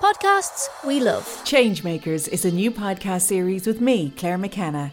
podcasts we love. Changemakers is a new podcast series with me, Claire McKenna,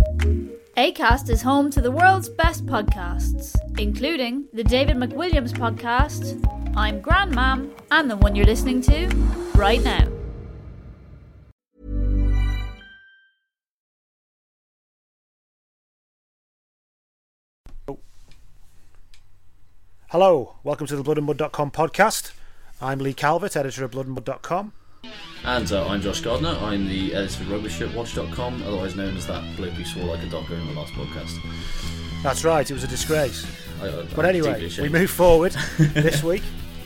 ACAST is home to the world's best podcasts, including the David McWilliams podcast, I'm Grandmam, and the one you're listening to right now. Hello, welcome to the bloodandmud.com podcast. I'm Lee Calvert, editor of bloodandmud.com. And uh, I'm Josh Gardner. I'm the editor of RugbyShirtWatch.com, otherwise known as that bloke who swore like a doggo in the last podcast. That's right, it was a disgrace. I, I, But anyway, we move forward this week.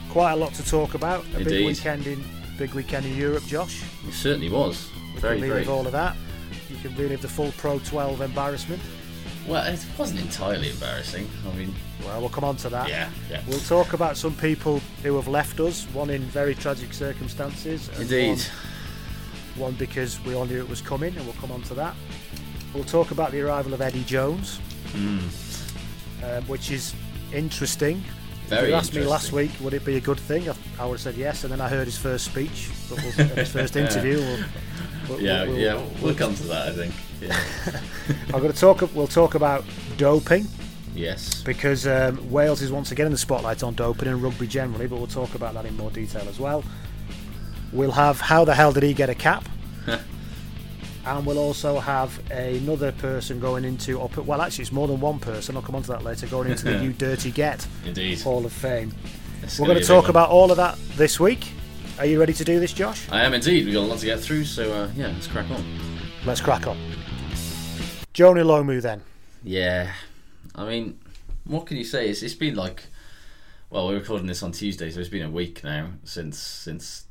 Quite a lot to talk about. A big weekend in big weekend in Europe, Josh. It certainly was. We Very, can very. relive all of that. You can relive the full Pro 12 embarrassment. Well, it wasn't entirely embarrassing. I mean, Well, we'll come on to that. yeah, yeah. We'll talk about some people who have left us, one in very tragic circumstances. and Indeed. One, one because we all knew it was coming, and we'll come on to that. We'll talk about the arrival of Eddie Jones, Mm. um, which is interesting. Very if you asked me last week, would it be a good thing? I, I would have said yes, and then I heard his first speech, but we'll, his first interview. We'll, we'll- Yeah, yeah. We'll come to that. I think. Yeah. I'm going to talk. We'll talk about doping yes. because um, Wales is once again in the spotlight on doping and rugby generally, but we'll talk about that in more detail as well. We'll have how the hell did he get a cap? and we'll also have another person going into, or well, actually, it's more than one person. I'll come on to that later. Going into the new Dirty Get Indeed. Hall of Fame. It's We're going to talk about all of that this week. Are you ready to do this, Josh? I am indeed. We've got a lot to get through, so uh, yeah, let's crack on. Let's crack on. Jonah Lomu, then. Yeah, I mean, what can you say? It's, it's been like, well, we're recording this on Tuesday, so it's been a week now since since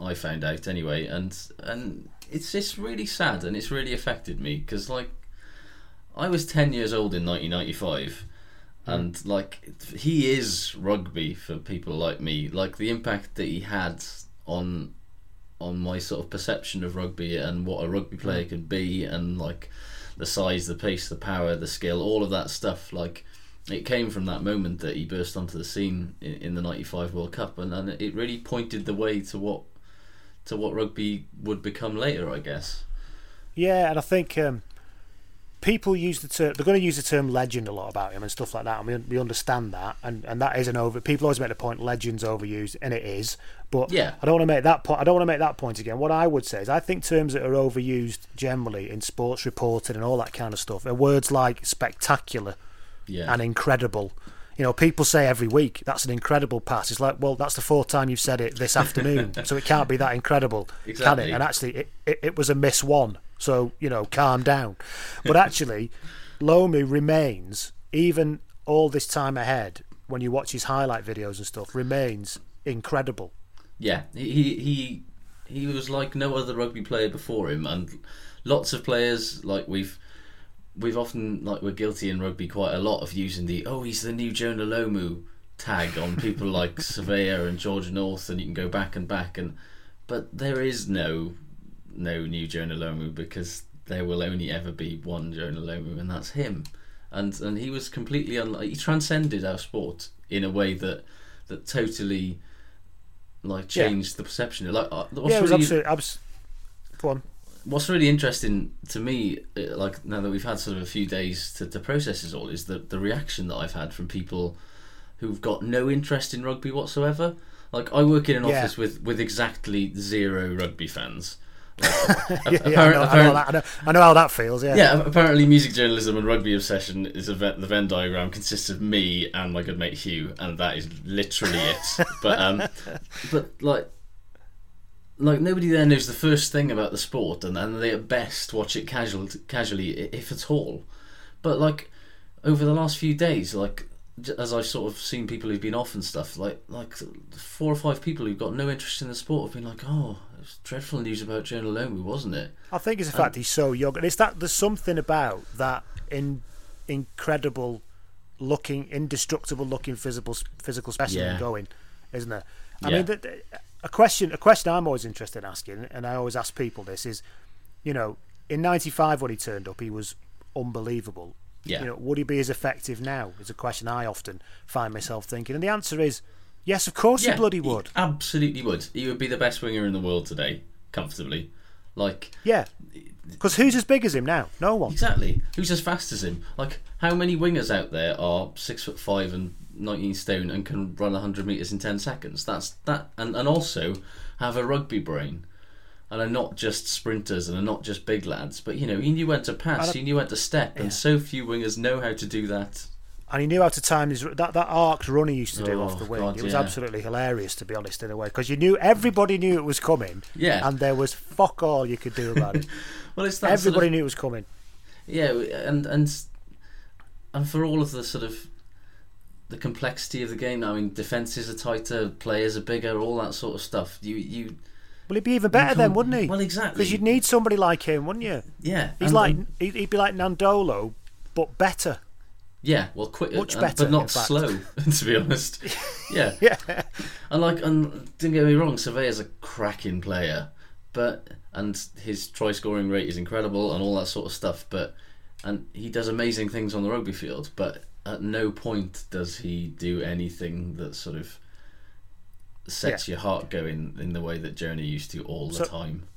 I found out anyway, and and it's just really sad and it's really affected me because like I was ten years old in 1995. Hmm. And like he is rugby for people like me. Like the impact that he had on on my sort of perception of rugby and what a rugby hmm. player could be and like the size, the pace, the power, the skill, all of that stuff. Like it came from that moment that he burst onto the scene in, in the '95 World Cup, and, and it really pointed the way to what to what rugby would become later, I guess. Yeah, and I think um, people use the term. They're going to use the term legend a lot about him and stuff like that. I mean, we understand that, and, and that is an over. People always make the point legend's overused, and it is. But Yeah. I don't want to make that point. I don't want to make that point again. What I would say is, I think terms that are overused generally in sports reporting and all that kind of stuff are words like spectacular Yeah. and incredible. You know, people say every week that's an incredible pass. It's like, well, that's the fourth time you've said it this afternoon, so it can't be that incredible, can it? And actually, it, it, it was a miss one, so you know, calm down. But actually, Lomu remains even all this time ahead when you watch his highlight videos and stuff remains incredible. Yeah, he he he was like no other rugby player before him, and lots of players like we've we've often like we're guilty in rugby quite a lot of using the oh he's the new Jonah Lomu tag on people like Savea and Georgia North, and you can go back and back and but there is no no new Jonah Lomu because there will only ever be one Jonah Lomu, and that's him. And and he was completely unlike he transcended our sport in a way that that totally like Yeah. the perception. Like uh, what's yeah, it was really, absolutely. Abs- go on. what's really interesting to me, uh, like now that we've had sort of a few days to, to process this all, is the the reaction that I've had from people who've got no interest in rugby whatsoever. Like I work in an Yeah. office with with exactly zero rugby fans. yeah, yeah, I, know, I, know that, I, know, I know how that feels. Yeah. Yeah, apparently music journalism and rugby obsession is a the Venn diagram consists of me and my good mate Hugh, and that is literally it. but um, but like, like nobody there knows the first thing about the sport, and and they at best watch it casual, casually, if at all. But like over the last few days, like as I've sort of seen people who've been off and stuff, like like four or five people who've got no interest in the sport have been like, oh, was dreadful news about Jonah Lomu, wasn't it? I think it's the fact he's so young, and it's that there's something about that in incredible looking, indestructible looking physical physical specimen Yeah. going, isn't there? I Yeah. mean, the, the- a question a question I'm always interested in asking, and I always ask people this is, you know, in '95 when he turned up, he was unbelievable. Yeah. You know, would he be as effective now? Is a question I often find myself thinking, and the answer is yes, of course he bloody would. absolutely would. He would be the best winger in the world today, comfortably. Like Yeah, because who's as big as him now? No one. exactly. Who's as fast as him? Like how many wingers out there are six foot five and nineteen stone and can run hundred meters in ten seconds? That's that, and and also have a rugby brain. And are not just sprinters and are not just big lads, but you know, he knew when to pass, he knew when to step, and so few wingers know how to do that. And he knew how to time his that that arced run he used to do Oh, off the wing. God, it was yeah. absolutely hilarious, to be honest, in a way, because you knew everybody knew it was coming. Yeah. and there was fuck all you could do about it. Well, it's that sort of- everybody knew it was coming. Yeah, and and and for all of the sort of the complexity of the game, I mean, defenses are tighter, players are bigger, all that sort of stuff. You you Well, he'd be even better then, wouldn't he? well, exactly. Because you'd need somebody like him, wouldn't you? yeah, He's and- like and- he'd be like Nadolo, but better. Yeah, well, quick, Much uh, and- better, but not slow. to be honest, yeah, Yeah, and like, and don't get me wrong, Savea's a cracking player, but and his try scoring rate is incredible and all that sort of stuff, but and he does amazing things on the rugby field, but at no point does he do anything that sort of sets your heart going in the way that Jonah used to all the So- time.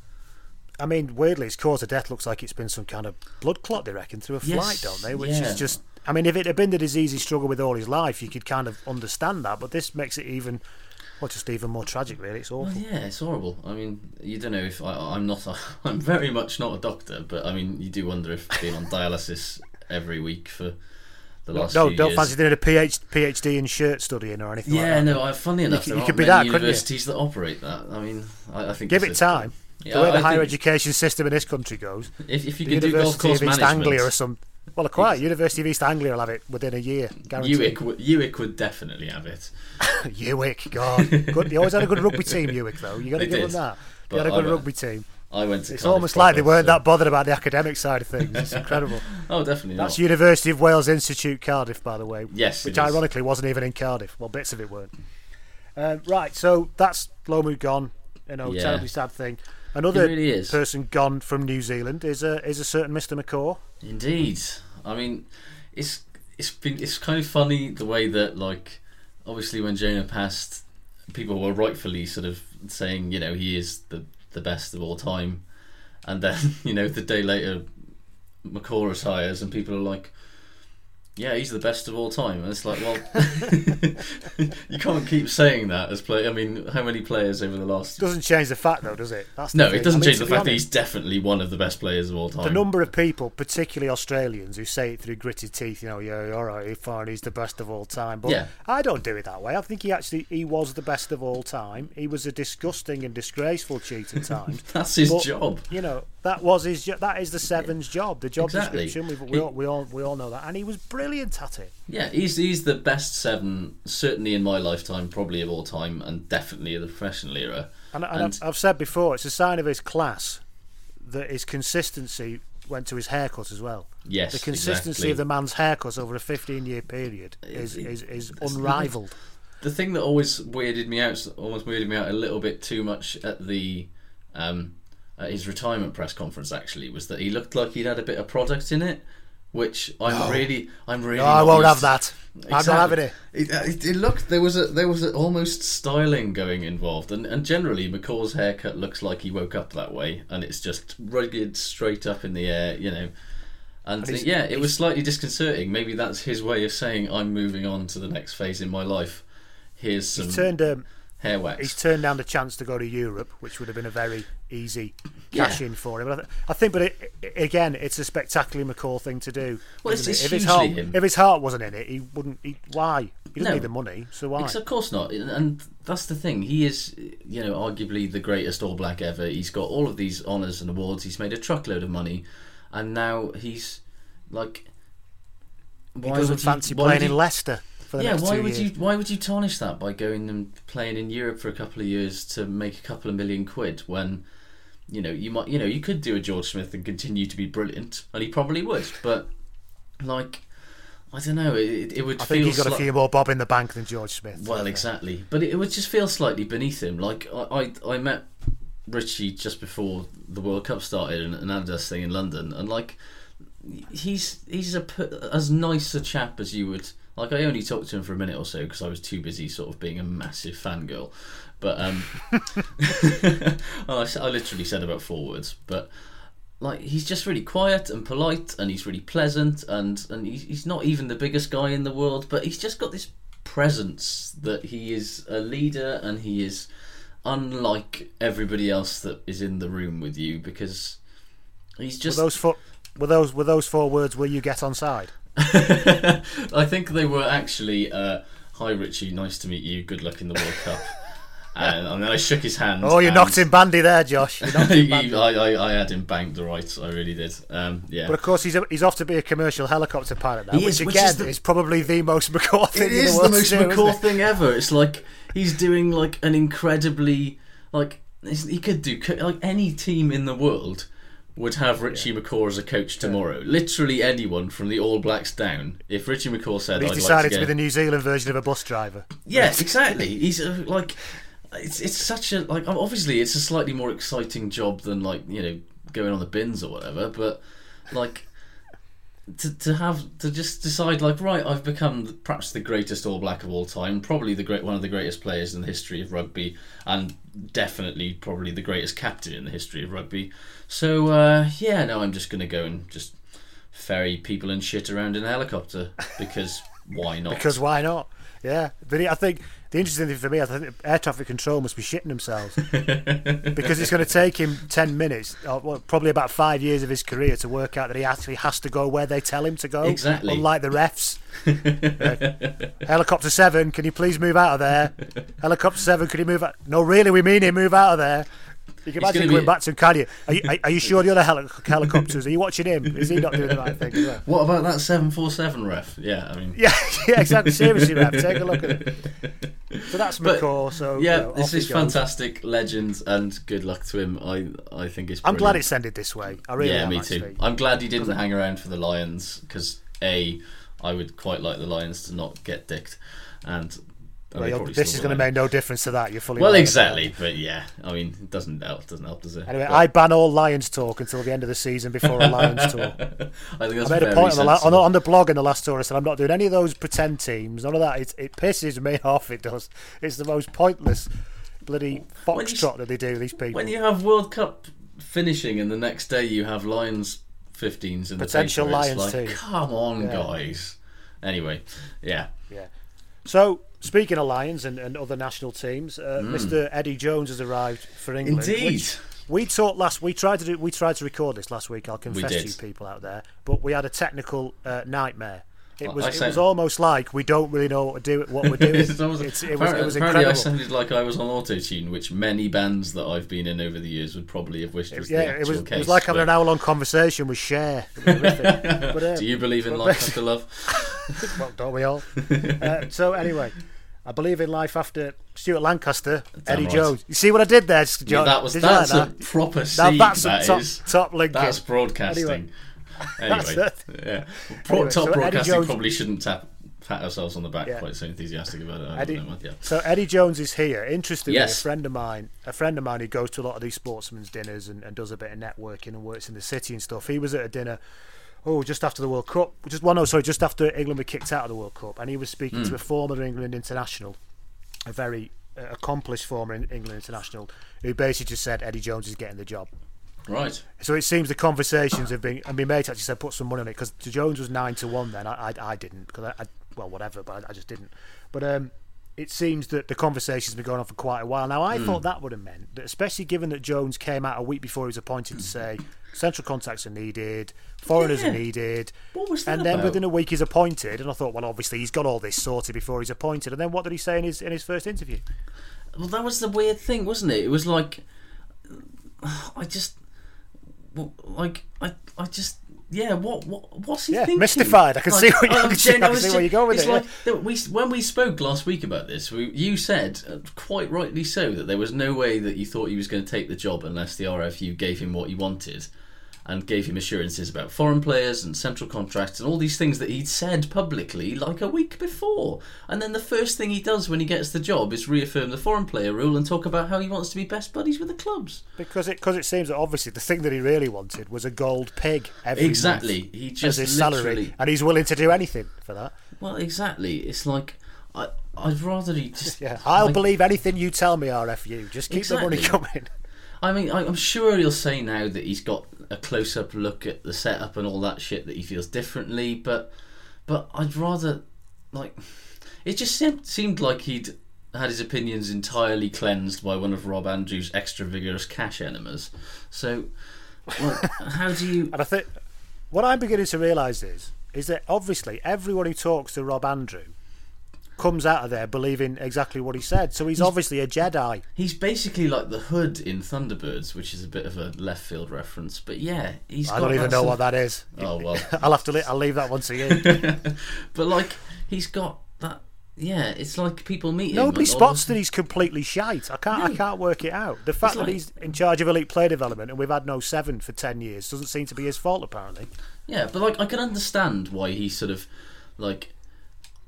I mean, weirdly, his cause of death looks like it's been some kind of blood clot, they reckon, through a Yes, flight, don't they? Which yeah. is just. I mean, if it had been the disease he struggled with all his life, you could kind of understand that. But this makes it even, well, just even more tragic. Really, it's awful. Well, yeah, it's horrible. I mean, you don't know if I, I'm not. A, I'm very much not a doctor, but I mean, you do wonder if being on dialysis every week for the last no, don't years. fancy doing a PhD, PhD in shirt studying or anything Yeah, like that. no. I, funny enough, you there could be that, couldn't you? universities that operate that. I mean, I, I think Give it a- time. Yeah, the way the higher think education system in this country goes, If, if you the can do golf University course of East management, Anglia or some. Well, quite. University of East Anglia will have it within a year, guaranteed. UWIC, would- UWIC would definitely have it. UWIC, God, good. They always had a good rugby team, UWIC, though. You got to give them that. They had a good went- rugby team. I went to. It's almost like they weren't so- that bothered about the academic side of things. It's incredible. Oh, definitely That's not. University of Wales Institute, Cardiff, by the way. Yes, which it is. ironically wasn't even in Cardiff. Well, bits of it weren't. Um, right, so that's Lomu gone. You know, Yeah. terribly sad thing. Another really person gone from New Zealand is a is a certain Mr. McCaw. Indeed. I mean, it's it's been it's kind of funny the way that like obviously when Jonah passed, people were rightfully sort of saying you know he is the the best of all time, and then you know the day later, McCaw retires and people are like, yeah, he's the best of all time. And it's like, well, you can't keep saying that as play. I mean, how many players over the last? Doesn't change the fact though, does it? That's No, it doesn't I mean, change the fact that he's definitely one of the best players of all time. The number of people, particularly Australians, who say it through gritted teeth, you know, yeah, all right, fine, he's the best of all time. But Yeah. I don't do it that way. I think he actually he was the best of all time. He was a disgusting and disgraceful cheat at times. That's his But, job. You know, that was his. Jo- that is the Sevens job. The job Exactly. description. We, we, all, we all we all know that, and he was brilliant at it. Yeah, he's he's the best seven, certainly in my lifetime, probably of all time, and definitely of the professional era. And, and, I've, I've said before, it's a sign of his class that his consistency went to his haircut as well. Yes, the consistency exactly. of the man's haircut over a 15-year period is is, is unrivaled. The thing that always weirded me out, almost weirded me out a little bit too much at the um, at his retirement press conference. Actually, was that he looked like he'd had a bit of product in it, which I'm No. really, I'm really. No, I won't used have that. I'm not having it. It, it, it looked there was a there was a, almost styling going involved, and and generally McCaw's haircut looks like he woke up that way, and it's just rugged, straight up in the air, you know. And, And yeah, it was slightly disconcerting. Maybe that's his way of saying I'm moving on to the next phase in my life. Here's some He's turned um, hair wax. He's turned down the chance to go to Europe, which would have been a very easy Yeah. cash in for him. I, th- I think, but it, again, it's a spectacularly McCaw thing to do. Well, it's- it? it's if his heart, him. if his heart wasn't in it, he wouldn't. He, why? He doesn't No. need the money, so why? Because of course not, and that's the thing. He is, you know, arguably the greatest All Black ever. He's got all of these honours and awards. He's made a truckload of money, and now he's like. He doesn't fancy why playing in Leicester for the yeah, next why would years. you? Why would you tarnish that by going and playing in Europe for a couple of years to make a couple of million quid when, you know, you might, you know, you could do a George Smith and continue to be brilliant, and he probably would, but like. I don't know. It, it would I feel think he's got a few more bob in the bank than George Smith. well, exactly. But it would just feel slightly beneath him. Like I, I, I met Richie just before the World Cup started and an Adidas thing in London, and like he's he's a as nice a chap as you would. Like I only talked to him for a minute or so because I was too busy sort of being a massive fangirl. But um, I, I literally said about four words, but like he's just really quiet and polite and he's really pleasant and and he's, not even the biggest guy in the world but he's just got this presence that he is a leader and he is unlike everybody else that is in the room with you because he's just were those four, were those were those four words where you get on side? I think they were actually uh, hi Richie nice to meet you good luck in the World Cup and, and then I shook his hand Oh, you knocked him bandy there, Josh. Bandy. I, I, I had him banked right I really did um, yeah But of course, he's he's off to be a commercial helicopter pilot now, He which is, again is is, the- probably the most McCaw thing It is the the most to do, isn't McCaw it? thing ever. It's like he's doing like an incredibly like he could do like any team in the world would have Richie McCaw as a coach tomorrow. Literally anyone from the All Blacks down. If Richie McCaw said, He's "I'd decided like to, to be the New Zealand version of a bus driver. Yeah, exactly. He's uh, like, it's it's such a like. Obviously, it's a slightly more exciting job than like you know going on the bins or whatever. But like to to have to just decide like right, I've become perhaps the greatest All Black of all time, probably the great one of the greatest players in the history of rugby, and definitely probably the greatest captain in the history of rugby. So uh, yeah, now I'm just gonna go and just ferry people and shit around in a helicopter because why not? Because why not? Yeah, but I think the interesting thing for me, I think air traffic control must be shitting themselves because it's going to take him ten minutes, or well, probably about five years of his career to work out that he actually has to go where they tell him to go. Exactly. Unlike the refs. Uh, helicopter seven, can you please move out of there? Helicopter seven, can you move out? No, really, we mean it. Move out of there. You can imagine gonna be- back to him, can you? Are you, are, are you sure the other heli- helicopters? Are you watching him? Is he not doing the right thing? well? What about that seven four seven ref? Yeah, I mean, Yeah, yeah, exactly. Seriously, Rev, take a look at it. So that's But, McCaw. So yeah, you know, this is fantastic, legend, and good luck to him. I I think it's. I'm glad brilliant. it's ended this way. I really yeah, am, me actually. too. I'm glad he didn't hang around for the Lions because a, I would quite like the Lions to not get dicked, and. Well, this is going to make no difference to that. You're fully Well, right exactly, but yeah, I mean, it doesn't help. Doesn't help, does it? Anyway, But I ban all Lions talk until the end of the season before a Lions tour. I think I made a point on the, la- on, on the blog in the last tour. I said I'm not doing any of those pretend teams. None of that. It, it pisses me off. It does. It's the most pointless bloody When you s- foxtrot that they do. These people. When you have World Cup finishing and the next day you have Lions 15s in Potential the paper, Lions like, team. come on, Yeah. guys. Anyway, yeah. Yeah. So, speaking of Lions and, and other national teams, uh, Mm. Mr. Eddie Jones has arrived for England. Indeed. We talked last. We tried to do. We tried to record this last week. I'll confess to you people out there, but we had a technical uh, nightmare. It was. It sound- was almost like we don't really know what to do. What we're doing. It's almost- It's- it was. apparently, It was apparently I sounded like I was on auto tune, which many bands that I've been in over the years would probably have wished was the yeah, it was. case. It was like having an hour-long conversation with Cher. It was horrific. But, uh, Do you believe in life after love? well, don't we all? uh, so anyway, I believe in life after Stuart Lancaster, Damn Eddie right. Jones. You see what I did there, Yeah, that was Did you like that's a that? proper Now that's that top, is. top. That's broadcasting. Anyway. Anyway, That's yeah. Pro- Anyway, top so broadcasting Jones- probably shouldn't tap, pat ourselves on the back Yeah. quite so enthusiastic about it. Eddie, know, yeah. So Eddie Jones is here. Interestingly, Yes. a friend of mine, a friend of mine who goes to a lot of these sportsmen's dinners and, and does a bit of networking and works in the city and stuff. He was at a dinner, oh, just after the World Cup, just one, no, sorry, just after England were kicked out of the World Cup, and he was speaking Mm. to a former England international, a very uh, accomplished former in- England international, who basically just said Eddie Jones is getting the job. Right. So it seems the conversations have been, and my mate actually said put some money on it because Jones was nine to one then. I, I, I didn't because I, I, well, whatever, but I, I just didn't. But um, it seems that the conversation's been going on for quite a while. Now, I Mm. thought that would have meant that, especially given that Jones came out a week before he was appointed to say central contacts are needed, foreigners Yeah. are needed. What was that And then about? within a week he's appointed, and I thought, well, obviously he's got all this sorted before he's appointed. And then what did he say in his in his first interview? Well, that was the weird thing, wasn't it? It was like, I just, like, I, I just, yeah. What, what, what's he Yeah, thinking? mystified. I can see where you- I see- I was where you're going with it's it, Like yeah. we, when we spoke last week about this, we, you said uh, quite rightly so that there was no way that you thought he was going to take the job unless the RFU gave him what he wanted. And gave him assurances about foreign players and central contracts and all these things that he'd said publicly like a week before. And then the first thing he does when he gets the job is reaffirm the foreign player rule and talk about how he wants to be best buddies with the clubs. Because it because it seems that obviously the thing that he really wanted was a gold pig every Exactly. month He as just his salary, and he's willing to do anything for that. Well, exactly. It's like I, I'd rather he just. Yeah, I'll like- believe anything you tell me, RFU. Just keep the money coming. I mean, I'm sure he'll say now that he's got a close-up look at the setup and all that shit that he feels differently, but but I'd rather like it just seemed, seemed like he'd had his opinions entirely cleansed by one of Rob Andrew's extra vigorous cash enemas. So, well, how do you? And I think what I'm beginning to realise is is that obviously everyone who talks to Rob Andrew comes out of there believing exactly what he said. So he's, obviously a Jedi. He's basically like the Hood in Thunderbirds, which is a bit of a left field reference. But yeah, he's. I got don't even know sort what that is. Oh well. I'll have to. Li- I'll leave that one to you. but like, he's got that. Yeah, it's like people meet him. Nobody all spots of- that he's completely shite. I can't. I can't work it out. The fact like- that he's in charge of elite player development and we've had no seven for ten years doesn't seem to be his fault. Apparently, Yeah, but like I can understand why he sort of like.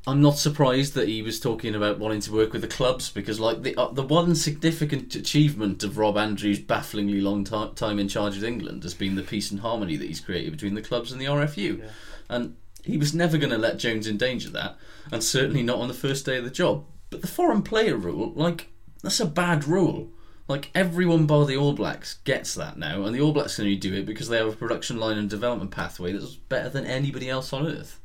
I'm not surprised that he was talking about wanting to work with the clubs because, like, the uh, the one significant achievement of Rob Andrew's bafflingly long ti time in charge of England has been the peace and harmony that he's created between the clubs and the RFU, and he was never going to let Jones endanger that, and certainly not on the first day of the job. But the foreign player rule, like, that's a bad rule. Like everyone bar the All Blacks gets that now, and the All Blacks can only do it because they have a production line and development pathway that's better than anybody else on earth.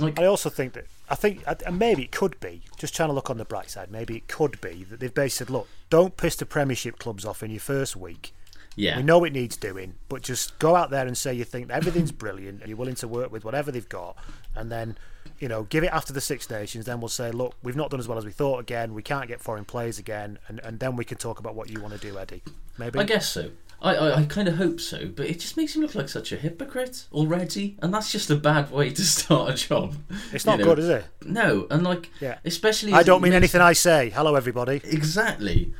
I also think that I think and maybe it could be just trying to look on the bright side. Maybe it could be that they've basically said, look, don't piss the Premiership clubs off in your first week. Yeah. We know it needs doing, but just go out there and say you think everything's brilliant and you're willing to work with whatever they've got, and then, you know, give it after the Six Nations. Then we'll say, look, we've not done as well as we thought again. We can't get foreign players again, and, and then we can talk about what you want to do, Eddie. Maybe. I guess so. I, I, I kind of hope so, but it just makes him look like such a hypocrite already, and that's just a bad way to start a job. It's not know. good, is it? No, and like, Yeah. especially I don't mean makes- anything I say. Hello, everybody. Exactly,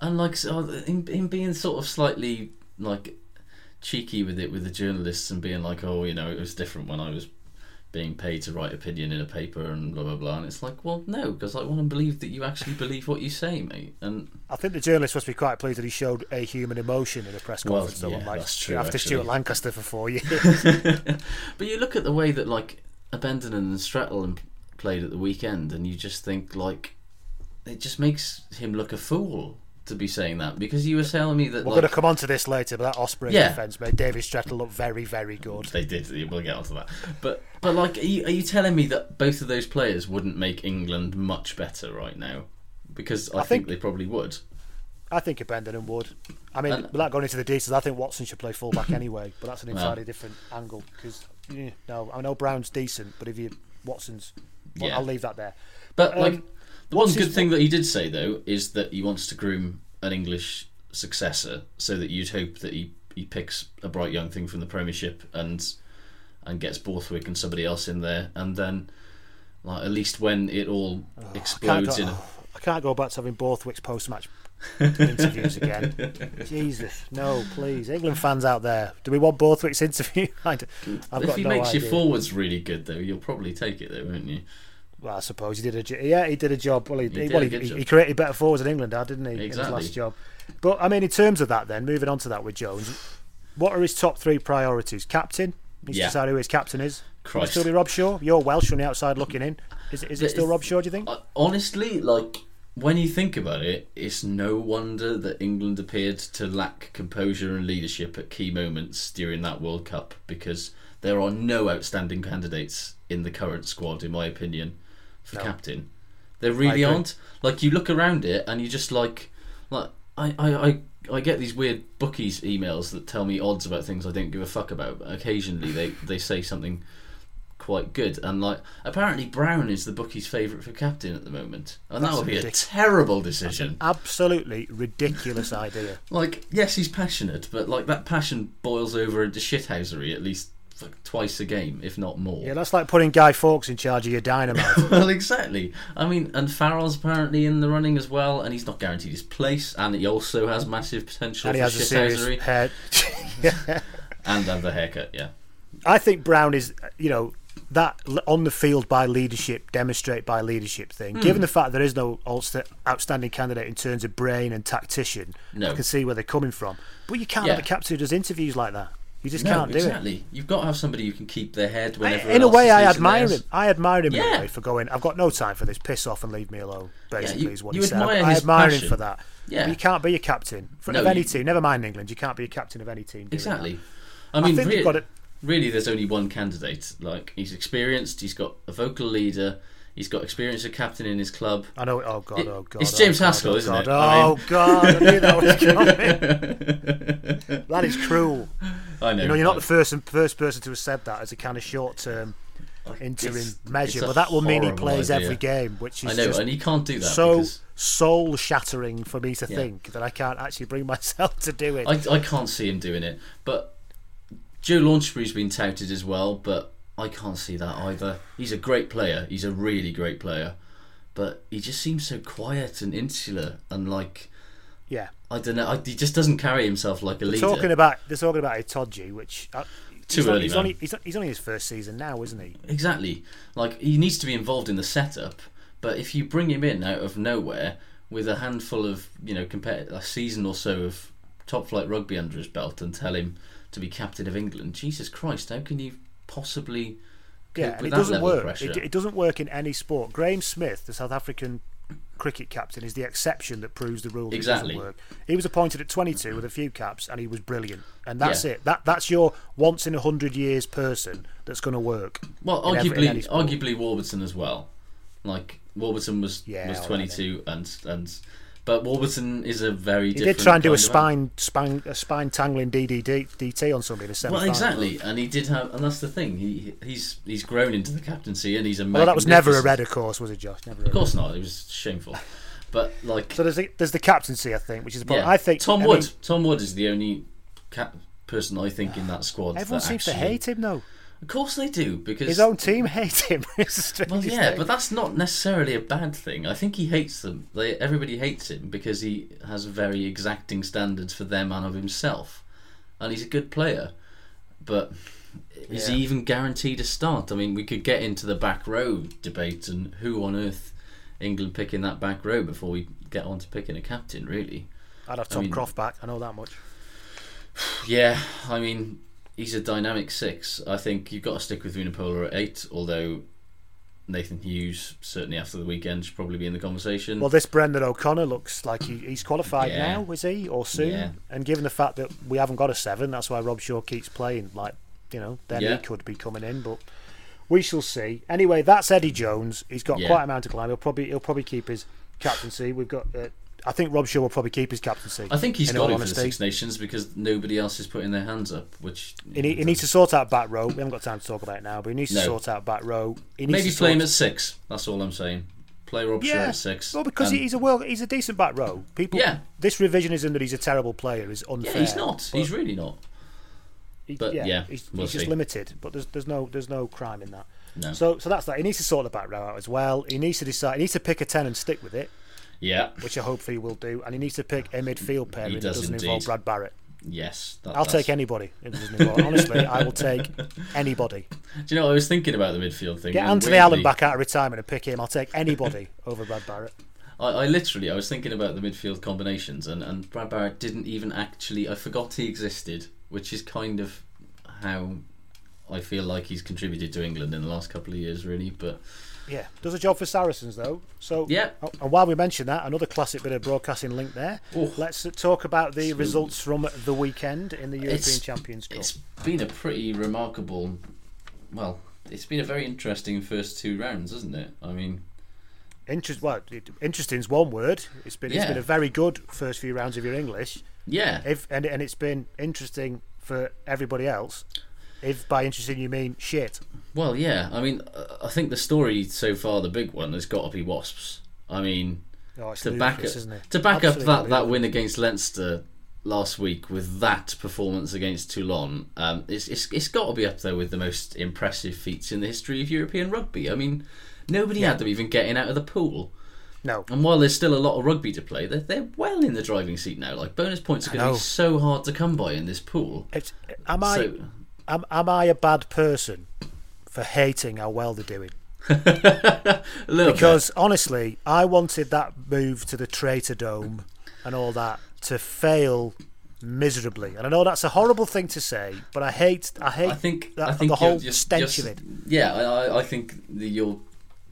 and like so, him, him being sort of slightly like cheeky with it with the journalists and being like, oh, you know, it was different when I was being paid to write opinion in a paper and blah blah blah. And it's like, well, no, because I want to believe that you actually believe what you say, mate. And I think the journalist must be quite pleased that he showed a human emotion in a press Well, conference. though, yeah, unlike that's true, After actually. Stuart Lancaster for four years. but you look at the way that like Abendanon and Strettle played at the weekend, and you just think like it just makes him look a fool to be saying that because you were telling me that We're like, going to come on to this later, but that Osprey Yeah. defence made David Strettle look very, very good. They did. We'll get onto that. But but like, are you, are you telling me that both of those players wouldn't make England much better right now? Because I, I think, think- they probably would. I think Abendanon would. I mean, And- without going into the details, I think Watson should play fullback anyway, but that's an Well. entirely different angle. Because, yeah, no, I know Brown's decent, but if you Watson's. Well, Yeah. I'll leave that there. But Um, like, the one good thing that he did say though is that he wants to groom an English successor, so that you'd hope that he he picks a bright young thing from the Premiership and and gets Borthwick and somebody else in there, and then like at least when it all I can't, explodes go, in a I can't go back to having Borthwick's post match interviews again. Jesus, no, please. England fans out there, do we want Borthwick's interview? I I've if he no makes idea. your forwards really good though, you'll probably take it though, won't you? Well, I suppose he did a yeah he did a job. Well, he, He well, he, he- created better forwards in England didn't he? In Exactly. his last job. But I mean, in terms of that, then moving on to that with Jones, what are his top three priorities? Captain. Needs Yeah. to decide who his captain is. Christ. still be Robshaw. You're Welsh on the outside looking in. Is it, is it still Robshaw? Do you think? Honestly, like when you think about it, it's no wonder that England appeared to lack composure and leadership at key moments during that World Cup because there are no outstanding candidates in the current squad, in my opinion, for No. captain. There really aren't. Like you look around it and you just like, like I, I, I, I get these weird bookies emails that tell me odds about things I don't give a fuck about. But Occasionally they they say something quite good and like apparently Brown is the bookie's favourite for captain at the moment and That's that would be a terrible decision. Absolutely ridiculous idea. Like yes, he's passionate, but like that passion boils over into shithousery at least like, twice a game, if not more. Yeah, that's like putting Guy Fawkes in charge of your dynamite. well, exactly. I mean, and Farrell's apparently in the running as well, and he's not guaranteed his place, and he also has massive potential and he has a serious head. and and the haircut. Yeah, I think Brown is, you know, that on the field by leadership, demonstrate by leadership thing. Hmm. Given the fact there is no outstanding candidate in terms of brain and tactician, No. I can see where they're coming from. But you can't Yeah. have a captain who does interviews like that. You just no, can't do exactly. You've got to have somebody who can keep their head it. whenever. in a way, I admire him. I admire him Yeah. way for going. I've got no time for this. Piss off and leave me alone. Basically, you- is what he said. I admire him for that. Yeah. But you can't be a captain for, No, of any you- team. Never mind England. You can't be a captain of any team. Exactly. that. I mean, think rea- you've got it. really, there's only one candidate. Like he's experienced. He's got a vocal leader. He's got experience of captain in his club. I know. Oh god. It- Oh god. it's oh, James God, oh, Haskell, oh, isn't God, it? I Oh mean- god. I knew that was coming. that is cruel. I know. You know, you're not the first first person to have said that as a kind of short term interim it's- measure, it's but that will mean he plays idea. every game, which is I know, just and he can't do that so because soul shattering for me to Yeah. think that I can't actually bring myself to do it. I, I can't see him doing it. But Joe Launchbury's been touted as well, but I can't see that either. He's a great player. He's a really great player, but he just seems so quiet and insular and like yeah. I don't know. I, he just doesn't carry himself like a They're leader. talking about they're talking about Itoje, which uh, Too he's, on- early, he's man. only he's, he's only his first season now, isn't he? Exactly. Like he needs to be involved in the setup, but if you bring him in out of nowhere with a handful of you know compet- a season or so of top flight rugby under his belt and tell him to be captain of England, Jesus Christ, how can you possibly Yeah, it that doesn't work. It, it doesn't work in any sport. Graeme Smith, the South African cricket captain, is the exception that proves the rule. Exactly. doesn't work. He was appointed at 22 with a few caps, and he was brilliant. And that's Yeah. it. That that's your once in a hundred years person that's going to work. Well, in every- arguably, arguably Warburton as well. Like Warburton was Yeah, was all right twenty two, and and but Warburton is a very He did try and do a spine spine a spine tangling DDD DT on somebody in a semi Well, exactly, and he did have, and that's the thing. He he's he's grown into the captaincy, and he's a. Well, that was never a red, of course, was it, Josh? Never. Of course not. It was shameful, but like So there's the, there's the captaincy, I think, which is the problem. yeah, I think Tom I Wood. mean, Tom Wood is the only cap person I think in that squad. everyone that seems to hate him, though. Of course they do because His own team hate him. Well, yeah, thing. but that's not necessarily a bad thing. I think he hates them. They, everybody hates him because he has very exacting standards for them and of himself, and he's a good player. But is he even guaranteed a start? I mean, we could get into the back row debate and who on earth England picking that back row before we get on to picking a captain. Really, I'd have I Tom mean- Croft back. I know that much. yeah. I mean, he's a dynamic six. I think you've got to stick with Vunipola at eight, although Nathan Hughes certainly after the weekend should probably be in the conversation. Well, this Brendon O'Connor looks like he, he's qualified Yeah. now, is he, or soon? Yeah. And given the fact that we haven't got a seven, that's why Robshaw keeps playing. Like, you know, then Yeah. he could be coming in, but we shall see. Anyway, that's Eddie Jones. He's got quite a amount to climb. He'll probably he'll probably keep his captaincy. We've got. Uh, I think Robshaw will probably keep his captaincy. I think he's got it for the. Six Nations because nobody else is putting their hands up. Which He, need, he needs to sort out back row. We haven't got time to talk about it now, but he needs to sort out back row. He needs maybe to play him at six. That's all I'm saying. Play Robshaw at six. well, because and- he's a world, he's a decent back row. People, Yeah. this revisionism that he's a terrible player is unfair. yeah, he's not. He's really not. he- but yeah, he's, we'll he's just limited. But there's there's no there's no crime in that. No. So so that's that. He needs to sort the back row out as well. He needs to decide. He needs to pick a ten and stick with it, Yeah. which I hopefully will do. And he needs to pick a midfield pairing He that does doesn't involve indeed. Brad Barritt. Yes. That, I'll that's- take anybody. It doesn't involve. Honestly, I will take anybody. Do you know? what I was thinking about the midfield thing. Get Anthony Allen back out of retirement and pick him. I'll take anybody over Brad Barritt. I, I literally, I was thinking about the midfield combinations, and, and Brad Barritt didn't even actually. I forgot he existed, which is kind of how I feel like he's contributed to England in the last couple of years, really. But Yeah, does a job for Saracens though. So Yeah. oh, and while we mention that, another classic bit of broadcasting link there. Let's uh, talk about the results from the weekend in the European It's- Champions Cup. it's been a pretty remarkable. Well, it's been a very interesting first two rounds, hasn't it? I mean, Interest, well, it, is one word. It's been it's been a very good first few rounds of your English. yeah, If and and it's been interesting for everybody else. If by interesting you mean shit. Well, yeah. I mean, I think the story so far, the big one, has got to be Wasps. I mean, Oh, to back up, to back up that, that win against Leinster last week with that performance against Toulon, um, it's, it's it's got to be up there with the most impressive feats in the history of European rugby. I mean, nobody had them even getting out of the pool. No. And while there's still a lot of rugby to play, they're, they're well in the driving seat now. Like bonus points are going to be so hard to come by in this pool. It's, am I So- am, am I a bad person for hating how well they're doing? Because honestly, I wanted that move to the Traitor Dome and all that to fail miserably. And I know that's a horrible thing to say, but I hate I hate I think that, I think the whole you're stench just- of it. Yeah, I, I- I think the, your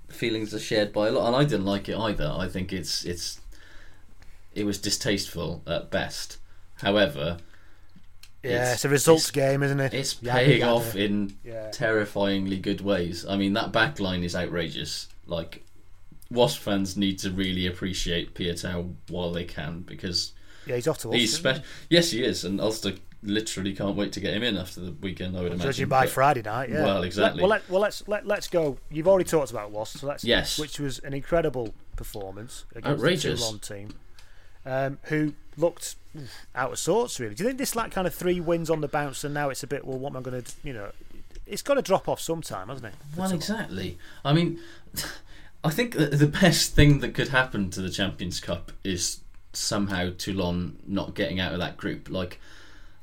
feelings are shared by a lot, and I didn't like it either. I think it's it's it was distasteful at best. However, Yeah, it's, a results game, isn't it? it's Yeah, paying off yeah. in Yeah. terrifyingly good ways. I mean, that back line is outrageous. Like, Wasp fans need to really appreciate Piutau while they can because Yeah, he's off to Ulster. he's isn't he? special. Yes, he is, and Ulster literally can't wait to get him in after the weekend. I would imagine. Judging by But- Friday night, yeah. Well, Let- exactly. well, let, well, let's let, let's go. You've already talked about Wasps, so let's Yes. which was an incredible performance against Outrageous. the Toulon team, um, who looked out of sorts. Really, do you think this like kind of three wins on the bounce, and now it's a bit? Well, what am I going to? You know, it's got to drop off sometime, hasn't it? Well, exactly. I mean, I think the best thing that could happen to the Champions Cup is somehow Toulon not getting out of that group. Like,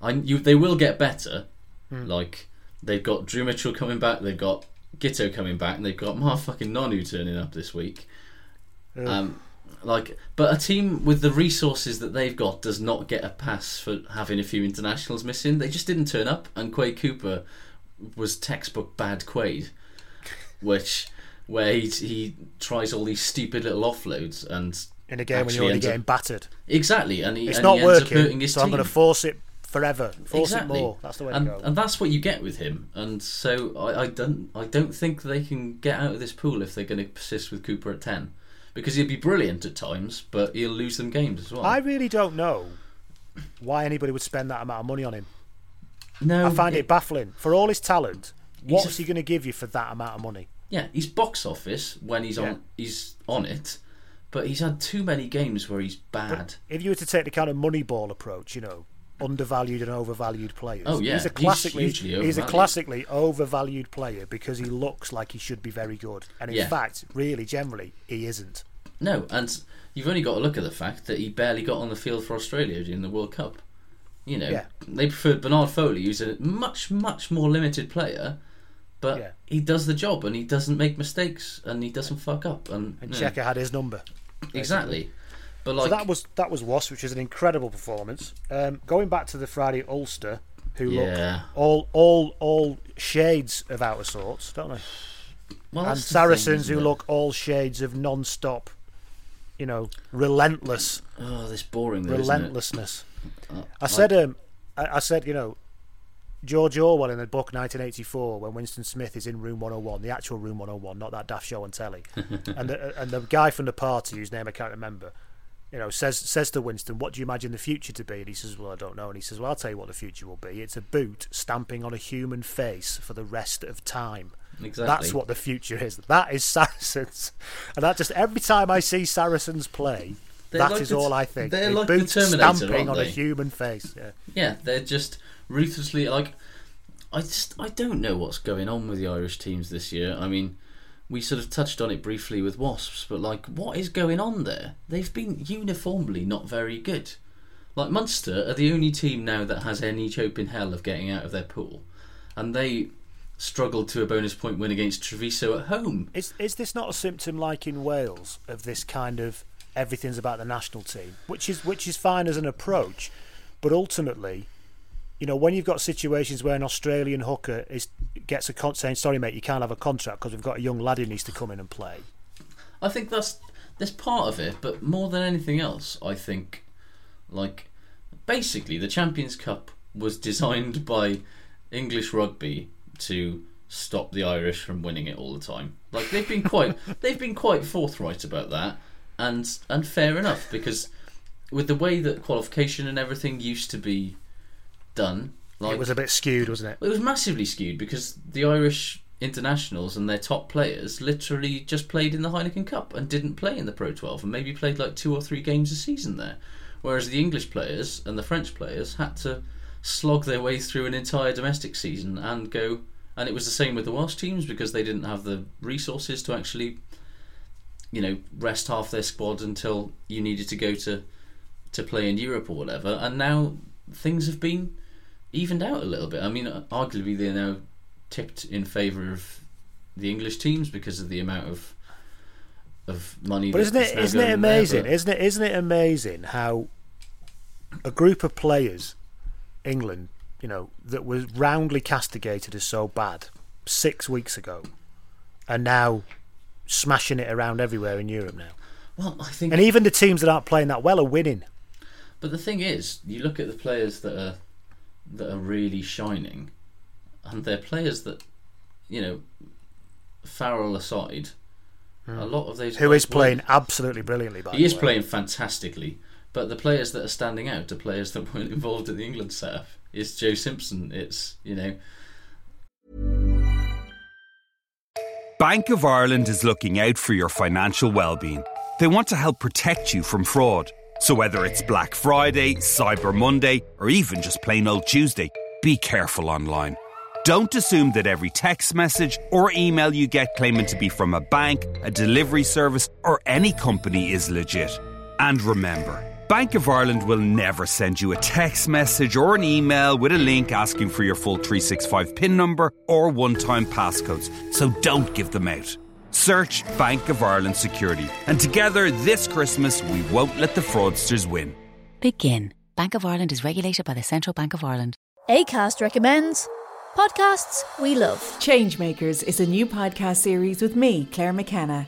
I you they will get better. Hmm. Like they've got Drew Mitchell coming back, they've got Giteau coming back, and they've got motherfucking Nonu turning up this week. Um, like, but a team with the resources that they've got does not get a pass for having a few internationals missing. They just didn't turn up, and Quade Cooper was textbook bad Quade, which where he he tries all these stupid little offloads and in a game when you're already ends up- getting battered. exactly, and he, It's and not he ends up working, so I'm going to force it forever. Force exactly. it more. That's the way and, to go. and that's what you get with him. And so I, I don't I don't think they can get out of this pool if they're going to persist with Cooper at ten, because he'll be brilliant at times, but he'll lose them games as well. I really don't know why anybody would spend that amount of money on him. no, I find it baffling. For all his talent, what's he going to give you for that amount of money? Yeah, he's box office when he's Yeah. on he's on it, but he's had too many games where he's bad. If you were to take the kind of Moneyball approach, you know, undervalued and overvalued players. Oh, yeah, he's a he's classically hugely he's a overvalued. classically overvalued player because he looks like he should be very good, and in Yeah. fact, really, generally, he isn't. No, and you've only got to look at the fact that he barely got on the field for Australia during the World Cup. You know, Yeah. they preferred Bernard Foley, who's a much, much more limited player, but Yeah. he does the job and he doesn't make mistakes and he doesn't fuck up. And, And Cheika had his number. exactly. But like, so that was that was Wasp, which is an incredible performance. Um, going back to the Friday Ulster, who Yeah. look all all all shades of out of sorts, don't they? Well, and the thing, Saracens who look all shades of non-stop, you know, relentless, Oh, this boring though, relentlessness. Uh, I said, um, I, I said, you know, George Orwell in the book 1984, when Winston Smith is in room 101, the actual room 101, not that daft show on telly, and the, and the guy from the party whose name I can't remember, you know, says says to Winston, "What do you imagine the future to be?" And he says, "Well, I don't know." And he says, "Well, I'll tell you what the future will be. It's a boot stamping on a human face for the rest of time." Exactly. That's what the future is. That is Saracens, and that just every time I see Saracens play, They're that like is the- all I think. they're a like the boot Terminator, stamping on a human face. Yeah. Yeah, they're just ruthlessly like. I just I don't know what's going on with the Irish teams this year. I mean, we sort of touched on it briefly with Wasps, but like, what is going on there? They've been uniformly not very good. Like Munster are the only team now that has any hope in hell of getting out of their pool, and they struggled to a bonus point win against Treviso at home. Is is this not a symptom like in Wales of this kind of everything's about the national team, which is which is fine as an approach, but ultimately, you know, when you've got situations where an Australian hooker is gets a con- saying, "Sorry, mate, you can't have a contract because we've got a young lad who needs to come in and play." I think that's that's part of it, but more than anything else, I think, like, basically, the Champions Cup was designed by English rugby to stop the Irish from winning it all the time. Like they've been quite they've been quite forthright about that, and and fair enough because with the way that qualification and everything used to be done, like it was a bit skewed, wasn't it? it was massively skewed because the Irish internationals and their top players literally just played in the Heineken Cup and didn't play in the Pro 12 and maybe played like two or three games a season there. Whereas the English players and the French players had to slog their way through an entire domestic season and go. And it was the same with the Welsh teams because they didn't have the resources to actually, you know, rest half their squad until you needed to go to to play in Europe or whatever. And now things have been evened out a little bit. I mean, arguably they're now tipped in favour of the English teams because of the amount of of money. But isn't now isn't it there, amazing? but- Isn't it isn't it amazing how a group of players, England, you know, that was roundly castigated as so bad six weeks ago, are now smashing it around everywhere in Europe now. Well, I think, And even the teams that aren't playing that well are winning. but the thing is, you look at the players that are that are really shining, and they're players that, you know, Farrell aside, a lot of those Hmm. Who guys is playing weren't- absolutely brilliantly, by He the is way. playing fantastically, but the players that are standing out are players that weren't involved in the England setup. It's Joe Simpson. It's you know Bank of Ireland is looking out for your financial well-being. They want to help protect you from fraud. So whether it's Black Friday, Cyber Monday, or even just plain old Tuesday, be careful online. Don't assume that every text message or email you get claiming to be from a bank, a delivery service, or any company is legit. And remember, Bank of Ireland will never send you a text message or an email with a link asking for your full 365 PIN number or one time passcodes, so don't give them out. Search Bank of Ireland Security, and together this Christmas we won't let the fraudsters win. Begin. Bank of Ireland is regulated by the Central Bank of Ireland. ACAST recommends podcasts we love. Changemakers is a new podcast series with me, Claire McKenna,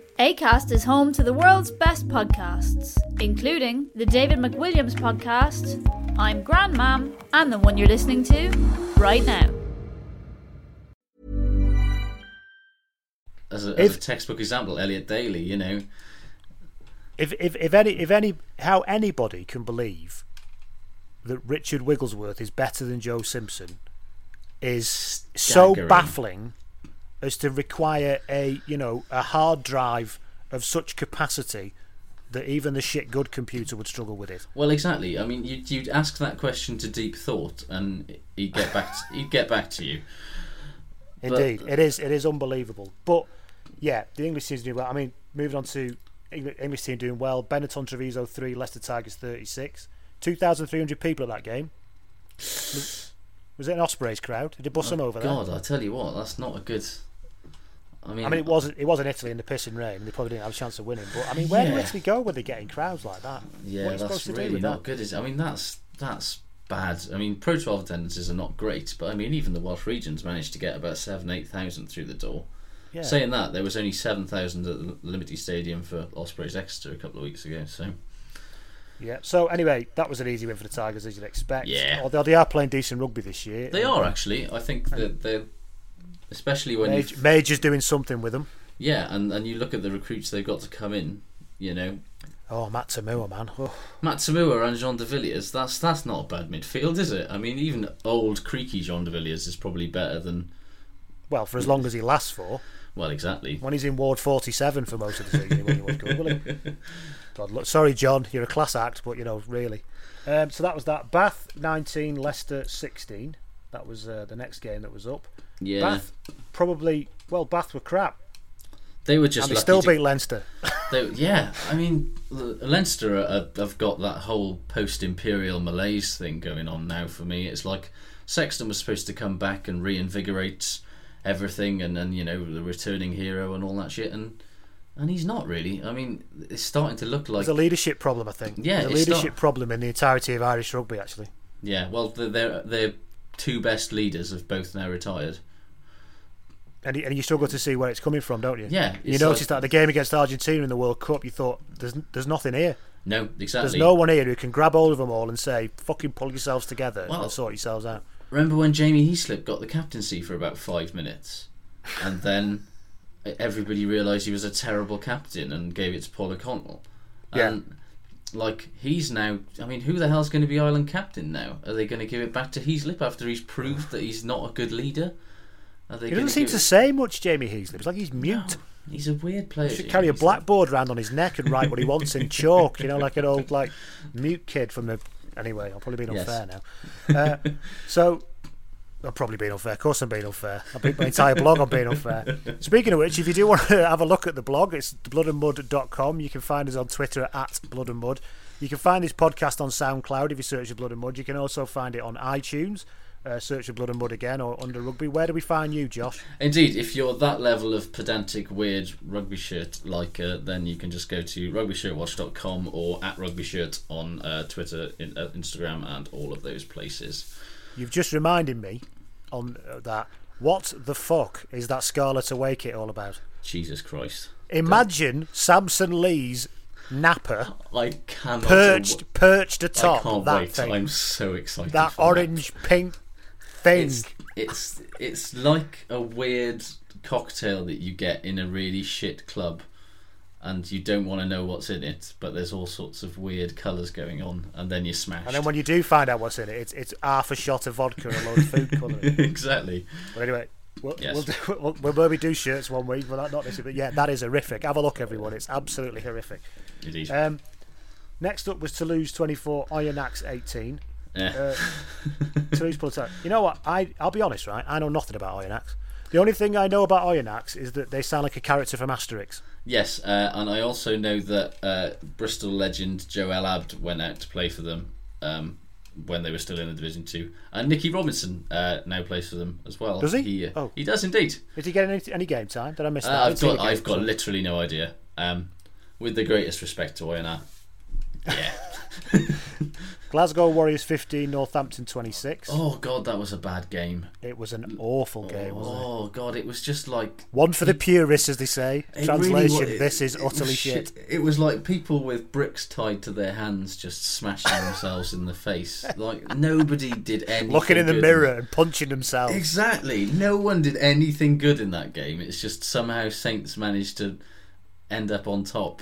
ACAST is home to the world's best podcasts, including the David McWilliams podcast, I'm Grandmam, and the one you're listening to right now. as a, as a textbook example, Elliot Daly. You know, If if if any if any how anybody can believe that Richard Wigglesworth is better than Joe Simpson is so baffling as to require a you know a hard drive of such capacity that even the shit good computer would struggle with it. well, exactly. I mean, you'd, you'd ask that question to Deep Thought, and he'd get back. To, he'd get back to you. But- Indeed, it is it is unbelievable. But Yeah, the English team's doing well. I mean, moving on to Eng- English team doing well. Benetton Treviso three, Leicester Tigers thirty six. Two thousand three hundred people at that game. Was, was it an Ospreys crowd? Did you bust oh, them over there? God, I tell you what, that's not a good. I mean, I mean, it wasn't. It wasn't Italy in the pissing rain. and They probably didn't have a chance of winning. But I mean, where do Yeah. Italy go when they're getting crowds like that? Yeah, that's really not that? good. Is it? I mean, that's that's bad. I mean, Pro 12 attendances are not great, but I mean, even the Welsh regions managed to get about seven, eight thousand through the door. Yeah. Saying that, there was only seven thousand at the Liberty Stadium for Ospreys Exeter a couple of weeks ago. So Yeah. So anyway, that was an easy win for the Tigers, as you'd expect. Yeah. Although they are playing decent rugby this year. they are actually. I think that they're, especially when Major, Major's doing something with them. yeah, and and you look at the recruits they've got to come in. You know, Oh, Matt Toomua, man. Oh. Matt Toomua and Jean de Villiers, that's that's not a bad midfield, is it? I mean, even old creaky Jean de Villiers is probably better than. Well, for as long as he lasts for. Well, exactly. When he's in Ward 47 for most of the season, he won't- he won't go, will he? God, look, sorry, John, you're a class act, but you know, really. Um, so that was that. Bath 19, Leicester 16. That was uh, the next game that was up. Yeah. Bath probably, well, Bath were crap. They were just and they still to- beat Leinster. They, yeah, I mean, Leinster are, have got that whole post-imperial malaise thing going on now. For me, it's like Sexton was supposed to come back and reinvigorate everything, and and you know the returning hero and all that shit, and and he's not really. I mean, it's starting to look like There's a leadership problem, I think. Yeah, There's a leadership not- problem in the entirety of Irish rugby, actually. yeah. Well, the- their their two best leaders have both now retired. And, you- and you struggle to see where it's coming from, don't you? Yeah, You noticed like- that the game against Argentina in the World Cup, you thought there's there's nothing here. No, exactly. There's no one here who can grab hold of them all and say, "Fucking pull yourselves together Well- and sort yourselves out." Remember when Jamie Heaslip got the captaincy for about five minutes, and then everybody realised he was a terrible captain and gave it to Paul O'Connell. Yeah. Like he's now, I mean, who the hell's going to be Ireland captain now? Are they going to give it back to Heaslip after he's proved that he's not a good leader? Are they He doesn't seem to it- say much, Jamie Heaslip. It's like he's mute. He's a weird player. He should carry a blackboard around on his neck and write what he wants in chalk. You know, like an old like mute kid from the. Anyway, I'm probably being Yes. unfair now. Uh, so. I'm probably being unfair. Of course, I'm being unfair. I've beat my entire blog on being unfair. Speaking of which, if you do want to have a look at the blog, it's bloodandmud.com. You can find us on Twitter at Blood and Mud. You can find this podcast on SoundCloud if you search for Blood and Mud. You can also find it on iTunes. Uh, search for Blood and Mud again or under Rugby. Where do we find you, Josh? Indeed, if you're that level of pedantic, weird rugby shirt liker, then you can just go to rugbyshirtwatch.com or at rugbyshirt on uh, Twitter, in, uh, Instagram, and all of those places. You've just reminded me on uh, that. What the fuck is that Scarlet Away it all about? Jesus Christ. Imagine Samson Lee's napper I cannot. perched perched I atop can't that wait. thing. I'm so excited. that orange pink thing. It's, it's it's like a weird cocktail that you get in a really shit club, and you don't want to know what's in it, but there's all sorts of weird colours going on, and then you smash. and then when you do find out what's in it, it's it's half a shot of vodka and a load of food colouring. exactly. But anyway, we'll, Yes. we'll, do, we'll, we'll do shirts one week, but not, not this. But yeah, that is horrific. Have a look, everyone. It's absolutely horrific. Indeed. Um, next up was Toulouse 24, Oyonnax 18. Yeah. Uh, Toulouse Politar. You know what? I I'll be honest, right? I know nothing about Oyonnax. The only thing I know about Oyonnax is that they sound like a character from Asterix. Yes, uh, and I also know that uh, Bristol legend Joe El Abd went out to play for them um, when they were still in the Division Two, and Nicky Robinson uh, now plays for them as well. Does he? He, uh, Oh. he does indeed. Did he get any, any game time? Did I miss Uh, that? I've got, I've got literally no idea. Um, with the greatest respect to Oyonnax. Yeah. Glasgow Warriors 15, Northampton 26. Oh god, that was a bad game. It was an awful game, wasn't it? Oh god, it was just like One for the purists, as they say. Translation: really wa- This is utterly shit. It was like people with bricks tied to their hands just smashing themselves in the face. Like nobody did anything. Looking in the mirror and punching themselves. Exactly. No one did anything good in that game. It's just somehow Saints managed to end up on top.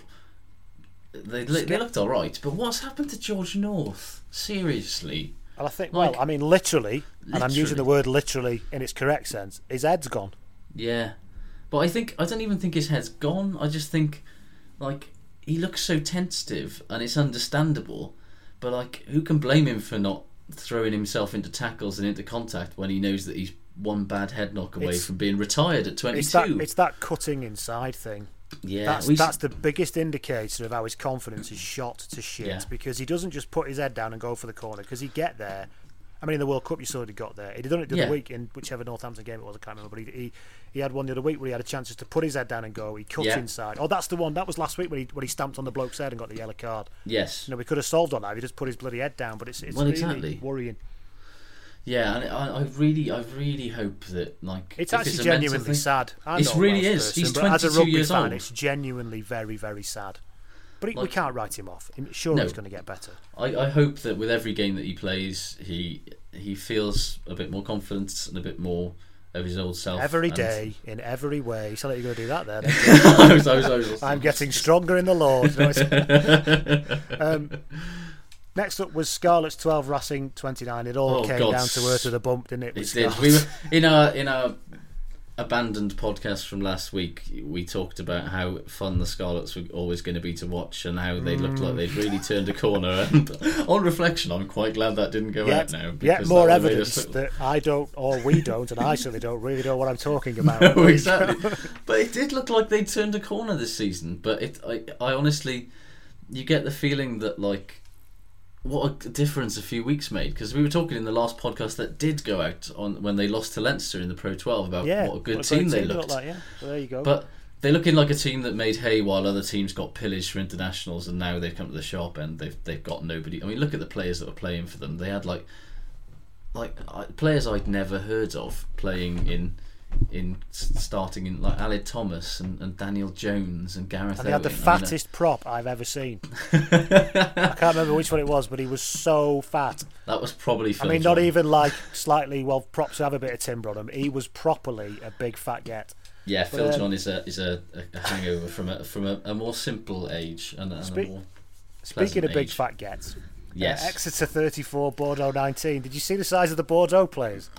They, they looked all right, but what's happened to George North? Seriously. And I think, Like- well, I mean, literally, and I'm using the word literally in its correct sense. His head's gone. Yeah, but I think I don't even think his head's gone. I just think like he looks so tentative, and it's understandable. But like, who can blame him for not throwing himself into tackles and into contact when he knows that he's one bad head knock away It's- from being retired at 22. It's that it's that cutting inside thing. Yeah, that's we that's the biggest indicator of how his confidence is shot to shit Yeah. because he doesn't just put his head down and go for the corner because he get there. I mean, in the World Cup, you saw he got there. He'd done it the Yeah. other week in whichever Northampton game it was. I can't remember, but he, he he had one the other week where he had a chance just to put his head down and go. He cut Yeah. inside. Oh, that's the one. That was last week when he when he stamped on the bloke's head and got the yellow card. Yes. You know, we could have solved on that if he just put his bloody head down. But it's it's Well, really exactly. worrying. Yeah, and I, I really, I really hope that like It's actually mental genuinely thing- sad. I'm It really is. person, He's but as a 22 rugby years fan, old. it's genuinely very, very sad. But he, we can't write him off. Sure, No. he's going to get better. I, I hope that with every game that he plays, he he feels a bit more confidence and a bit more of his old self. Every day, in every way. So that you're going to do that then. I was- I was- I was- I'm getting stronger in the Lord. You know um, next up was Scarlet's 12, Racing 29. It all Oh, came God. down to earth with a bump, didn't it? It did. We were in our in our abandoned podcast from last week. We talked about how fun the Scarlets were always going to be to watch, and how they looked like they'd really turned a corner. And on reflection, I'm quite glad that didn't go Yet, out now. yet more evidence us that I don't, or we don't, and I certainly don't really know what I'm talking about. No, exactly. but it did look like they turned a corner this season. But it, I, I honestly, you get the feeling that like, what a difference a few weeks made. Because we were talking in the last podcast that did go out on when they lost to Leinster in the Pro 12 about yeah, what a good what team great they looked. like. Yeah, well, there you go. But they're looking like a team that made hay while other teams got pillaged for internationals, and now they've come to the sharp end. They've they've got nobody. I mean, look at the players that were playing for them. They had like like uh, players I'd never heard of playing in in starting in like Aled Thomas and, and Daniel Jones and Gareth. and he had the Owen. I mean, uh, fattest prop I've ever seen. I can't remember which one it was, but he was so fat. that was probably. I Phil mean, not even like slightly. Well, props have a bit of timber on him. He was properly a big fat get. Yeah, But, Phil um, John is a is a, a hangover from a from a, a more simple age and, and Spe-. Speaking of big age. fat gets, Yes. uh, Exeter 34, Bordeaux 19. Did you see the size of the Bordeaux players?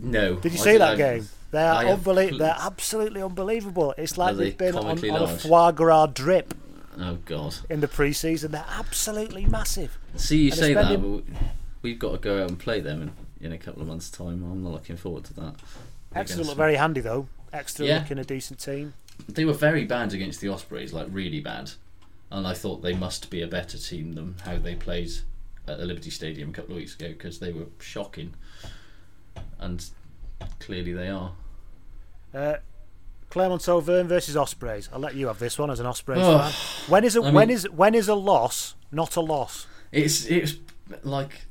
No. Did you I see that I- game? They are I have They're absolutely unbelievable. It's like they they've been on, on a foie gras drip Oh God. in the pre-season. They're absolutely massive. See, you And they're say that, but we- we've got to go out and play them in, in a couple of months' time. I'm not looking forward to that. They're Exeter look very handy though. Exeter Yeah. looking a decent team. They were very bad against the Ospreys, like really bad, and I thought they must be a better team than how they played at the Liberty Stadium a couple of weeks ago because they were shocking, and clearly they are. Uh, Clermont Auvergne versus Ospreys. I'll let you have this one as an Ospreys Oh, fan. When is a I when mean- is when is a loss not a loss? It's it's like,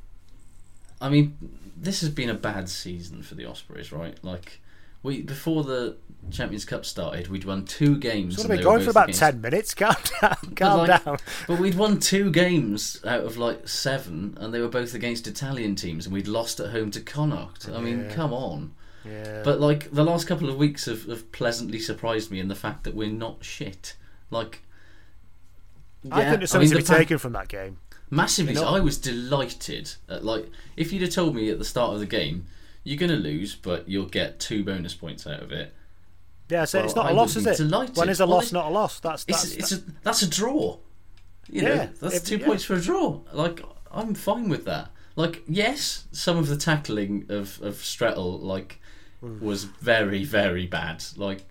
I mean, this has been a bad season for the Ospreys, right? Like, we before the Champions Cup started, we'd won two games. It's and been going for about against- ten minutes. Calm down. But, Calm like, down. But we'd won two games out of like seven, and they were both against Italian teams, and we'd lost at home to Connacht. I mean, Yeah. come on. Yeah. But like the last couple of weeks have, have pleasantly surprised me in the fact that we're not shit. Like, yeah, I think there's I mean, something to the be fact- taken from that game. Massively, You know- I was delighted. At, like, if you'd have told me at the start of the game, you're going to lose, but you'll get two bonus points out of it. Yeah, so it's not a I loss, would is it? delighted. When is a Well, loss not a loss? That's It's, that's, a, that's a draw. You know, Yeah, that's if- two yeah. points for a draw. Like, I'm fine with that. Like, yes, some of the tackling of of Strettle like Hmm. was very very bad. Like,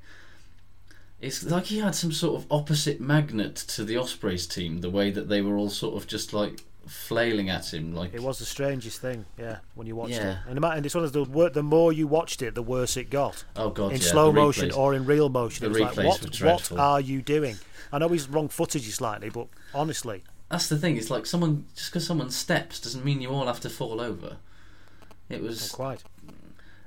it's like he had some sort of opposite magnet to the Ospreys team. The way that they were all sort of just like flailing at him. Like, It was the strangest thing, yeah, when you watched Yeah. it. And, the and it's one of the, the more you watched it, the worse it got. Oh, God, In yeah, slow motion replays- or in real motion. the It was like, what, what are you doing? I know he's wrong footage slightly, but honestly, That's the thing. It's like someone just because someone steps doesn't mean you all have to fall over. It was not quite.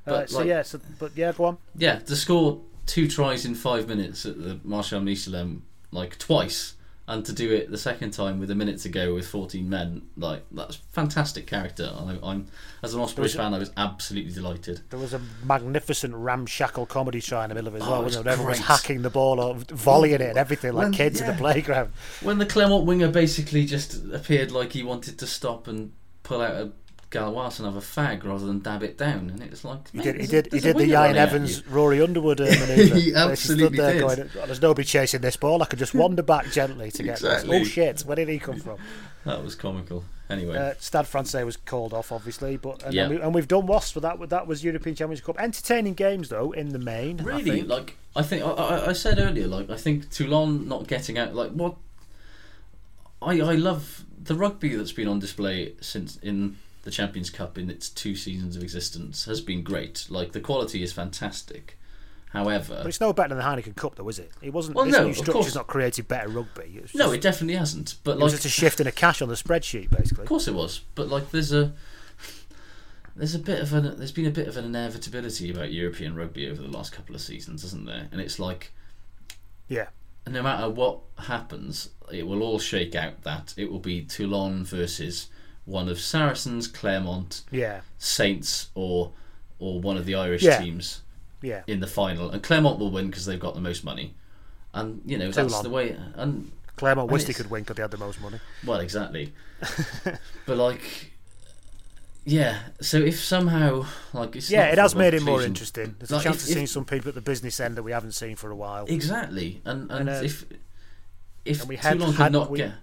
But, uh, so like- yeah, so, but yeah, go on. yeah to score two tries in five minutes at the Marcel Michelin like twice, and to do it the second time with a minute to go with fourteen men like that's fantastic character. I, I'm as an was Ospreys fan, I was absolutely delighted. There was a magnificent ramshackle comedy try in the middle of it as Oh, well, was? Everyone was hacking the ball or volleying it and everything like When- kids in the playground. When the Clermont winger basically just appeared like he wanted to stop and pull out a Gauloise and have a fag rather than dab it down, and it was like He did. He there's a- did. He did the Ian Evans. Rory Underwood uh, manoeuvre. He Where absolutely stood there did. Going, "Oh, there's nobody chasing this ball. I could just wander back gently to get Exactly. this. Oh shit! Where did he come from? That was comical. Anyway, Uh, Stade Francais was called off, obviously, but and, Yeah. we, and we've done Wasps, but that that was European Championship Cup. Entertaining games though, in the main. Really, think. like I think I, I, I said earlier, like I think Toulon not getting out, like what I I love the rugby that's been on display since in the Champions Cup in its two seasons of existence has been great. Like the quality is fantastic. However, But it's no better than the Heineken Cup, though, is it? It wasn't. Well, this no, new of structure's not created better rugby. Was no, it definitely hasn't. But it like, just a shift in a cash on the spreadsheet, basically. Of course it was, but like there's a there's a bit of an there's been a bit of an inevitability about European rugby over the last couple of seasons, isn't there? And it's like Yeah. no matter what happens, it will all shake out that it will be Toulon versus one of Saracens, Clermont, Yeah. Saints, or or one of the Irish Yeah. teams Yeah. in the final, and Clermont will win because they've got the most money, and you know that's Toulon. the way. And Clermont and wished he could win because they had the most money. well, exactly. but like, yeah. So if somehow, like, it's yeah, it has made it more interesting. There's Like, a chance if- of seeing if- some people at the business end that we haven't seen for a while. Exactly, and and, And, uh, if if and we had- Toulon had- did not we- get,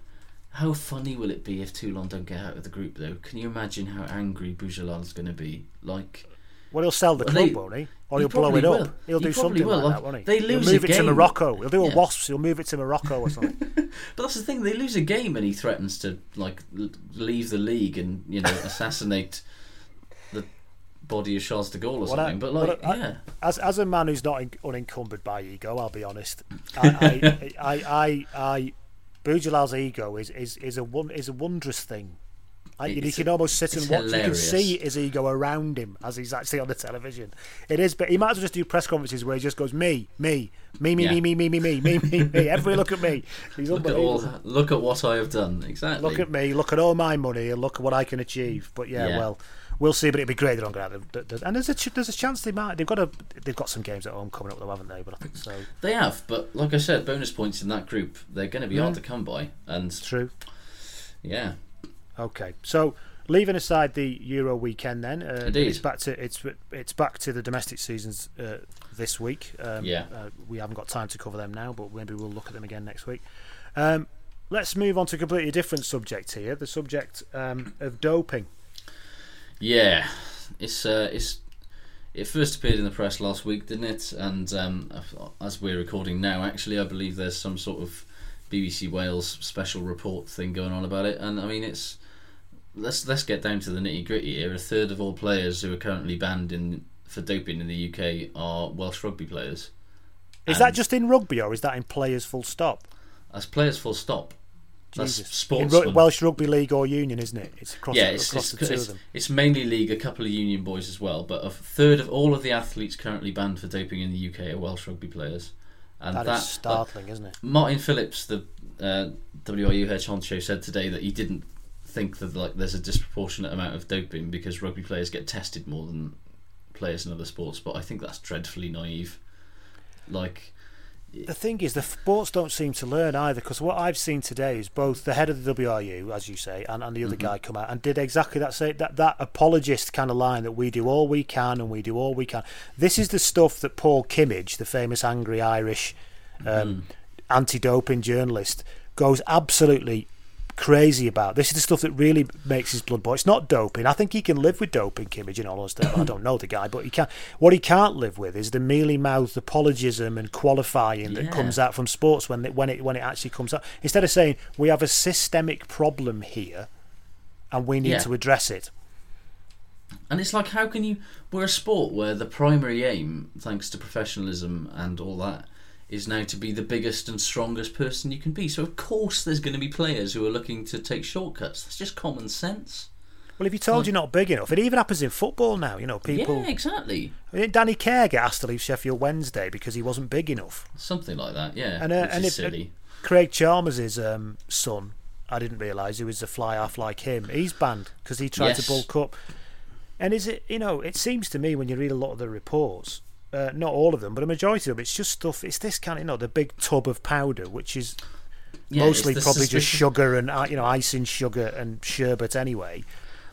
how funny will it be if Toulon don't get out of the group though? Can you imagine how angry Boudjellal's going to be? Like, Well, he'll sell the club, they- won't he? Or he he'll blow it up. will. He'll He do something will. like, that, won't he? they he'll lose a move it to. Morocco. He'll do a Yeah. Wasps. He'll move it to Morocco or something. But that's the thing. They lose a game and he threatens to like leave the league and you know assassinate the body of Charles de Gaulle or Well, something. I- but well, like, I- yeah, As as a man who's not in, unencumbered by ego, I'll be honest. I I I, I, I Boudjellal's ego is, is, is a is a wondrous thing. I, you can almost sit and watch. You can see his ego around him as he's actually on the television. It is, but he might as well just do press conferences where he just goes me, me, me, me, Yeah. me, me, me, me, me, me, me, me. Everybody look at me. He's look at all. Look at what I have done. Exactly. Look at me. Look at all my money and look at what I can achieve. But yeah, Yeah. well, we'll see. But it'd be great they don't get out. And there's a ch- there's a chance they might. They've got a they've got some games at home coming up though, haven't they? But I think so. They have, but like I said, bonus points in that group they're going to be Yeah. hard to come by. And True. yeah, Okay, so leaving aside the Euro weekend, then uh, it's back to it's it's back to the domestic seasons uh, this week. Um, Yeah. uh, we haven't got time to cover them now, but maybe we'll look at them again next week. Um, let's move on to a completely different subject here: the subject um, of doping. Yeah, it's uh, it's it first appeared in the press last week, didn't it? And um, as we're recording now, actually, I believe there's some sort of BBC Wales special report thing going on about it. And I mean, it's let's let's get down to the nitty gritty here. A third of all players who are currently banned in for doping in the UK are Welsh rugby players. Is And that just in rugby, or is that in players full stop? As players full stop. That's Jesus. In sportsmen. Ru- Welsh Rugby League or Union, isn't it? It's across, yeah, the, it's, across it's, the two it's, of them. it's mainly league, a couple of union boys as well, but a third of all of the athletes currently banned for doping in the UK are Welsh rugby players. And That that, is startling, isn't it? Martyn Phillips, the uh, WRU head honcho, said today that he didn't think that like there's a disproportionate amount of doping because rugby players get tested more than players in other sports, but I think that's dreadfully naive. Like, The thing is, the sports don't seem to learn either. Because what I've seen today is both the head of the WRU, as you say, and, and the other Mhm. guy come out and did exactly that. Say that that apologist kind of line that we do all we can and we do all we can. This is the stuff that Paul Kimmage, the famous angry Irish um, anti-doping journalist, goes absolutely crazy about. This is the stuff that really makes his blood boil. It's not doping. I think he can live with doping, Kimmage, in all honesty. I don't know the guy, but he can. What he can't live with is the mealy-mouthed apologism and qualifying that Yeah. comes out from sports when it, when it when it actually comes out. Instead of saying we have a systemic problem here, and we need Yeah. to address it. And it's like, how can you? We're a sport where the primary aim, thanks to professionalism and all that, is now to be the biggest and strongest person you can be. So of course, there's going to be players who are looking to take shortcuts. That's just common sense. Well, if you're told you're not big enough, it even happens in football now. You know, people. Yeah, exactly. I mean, Danny Kerr get asked to leave Sheffield Wednesday because he wasn't big enough. Something like that. Yeah, and uh, and is if, silly. Craig Chalmers' um, son, I didn't realise he was a fly half like him. He's banned because he tried Yes. to bulk up. And is it you know? It seems to me when you read a lot of the reports, uh, not all of them, but a majority of them, it's just stuff. It's this kind of you know the big tub of powder, which is Yeah, mostly probably just sugar and uh, you know icing sugar and sherbet anyway.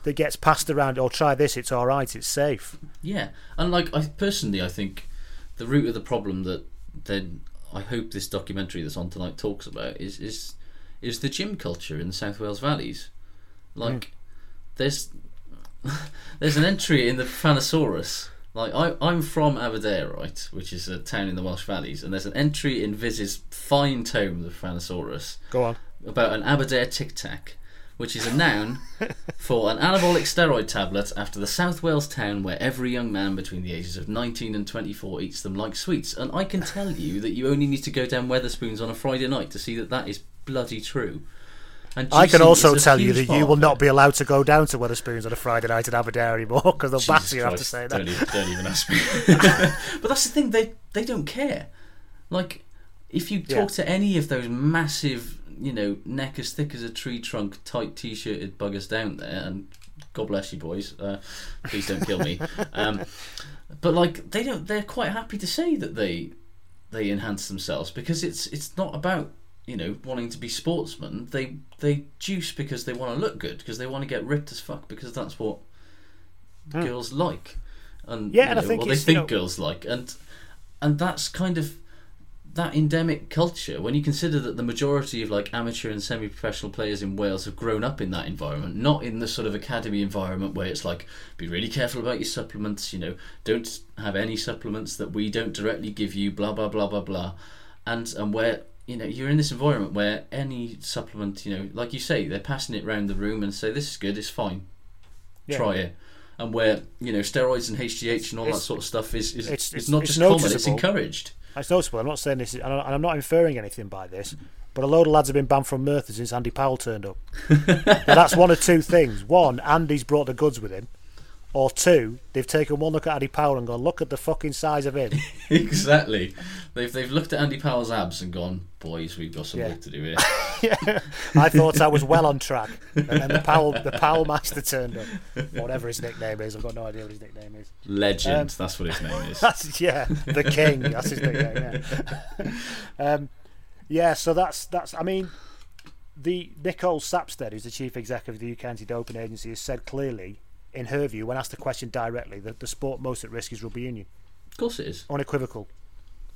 that gets passed around. Or try this, it's all right, it's safe. Yeah, and like I personally, I think the root of the problem that then I hope this documentary that's on tonight talks about is is is the gym culture in the South Wales valleys. Like, there's there's an entry in the Profanisaurus. Like I, I'm from Aberdare, right, which is a town in the Welsh Valleys, and there's an entry in Viz's fine tome, the Profanisaurus, Go on. about an Aberdare Tic Tac, which is a noun for an anabolic steroid tablet after the South Wales town where every young man between the ages of 19 and 24 eats them like sweets. And I can tell you that you only need to go down Wetherspoons on a Friday night to see that that is bloody true. And I can also tell you that you will not be allowed to go down to Wetherspoons on a Friday night in Aberdare anymore because they'll bash you after saying don't that. Even, don't even ask me. but that's the thing; they they don't care. Like, if you talk to any of those massive, you know, neck as thick as a tree trunk, tight t-shirted buggers down there, and God bless you, boys. Uh, please don't kill me. Um, but like, they don't. They're quite happy to say that they they enhance themselves because it's it's not about you know wanting to be sportsmen. They they juice because they want to look good because they want to get ripped as fuck because that's what Hmm. girls like, and Yeah, you and I think what they it's, you think know- girls like, and and that's kind of that endemic culture when you consider that the majority of like amateur and semi-professional players in Wales have grown up in that environment not in the sort of academy environment where it's like be really careful about your supplements you know don't have any supplements that we don't directly give you blah blah blah blah blah and and where you know you're in this environment where any supplement you know like you say they're passing it around the room and say this is good it's fine Yeah. try it and where you know steroids and HGH and all that sort of stuff is, is it's- it's, it's- not it's just common it's encouraged It's noticeable. I'm not saying this, is, and I'm not inferring anything by this, but a load of lads have been banned from Merthyr since Andy Powell turned up. now, that's one of two things. One, Andy's brought the goods with him, or two, they've taken one look at Andy Powell and gone, look at the fucking size of him. exactly. They've they've looked at Andy Powell's abs and gone, boys, we've got some Yeah. work to do here. yeah. I thought I was well on track, and then the Powell, the Powell master turned up, whatever his nickname is. I've got no idea what his nickname is. Legend, Um, that's what his name is. That's yeah, the king. That's his nickname. Yeah. um, yeah. So that's that's. I mean, the Nicole Sapstead, who's the chief executive of the UK Anti-Doping Agency, has said clearly, in her view, when asked the question directly, that the sport most at risk is rugby union. Of course it is. Unequivocal.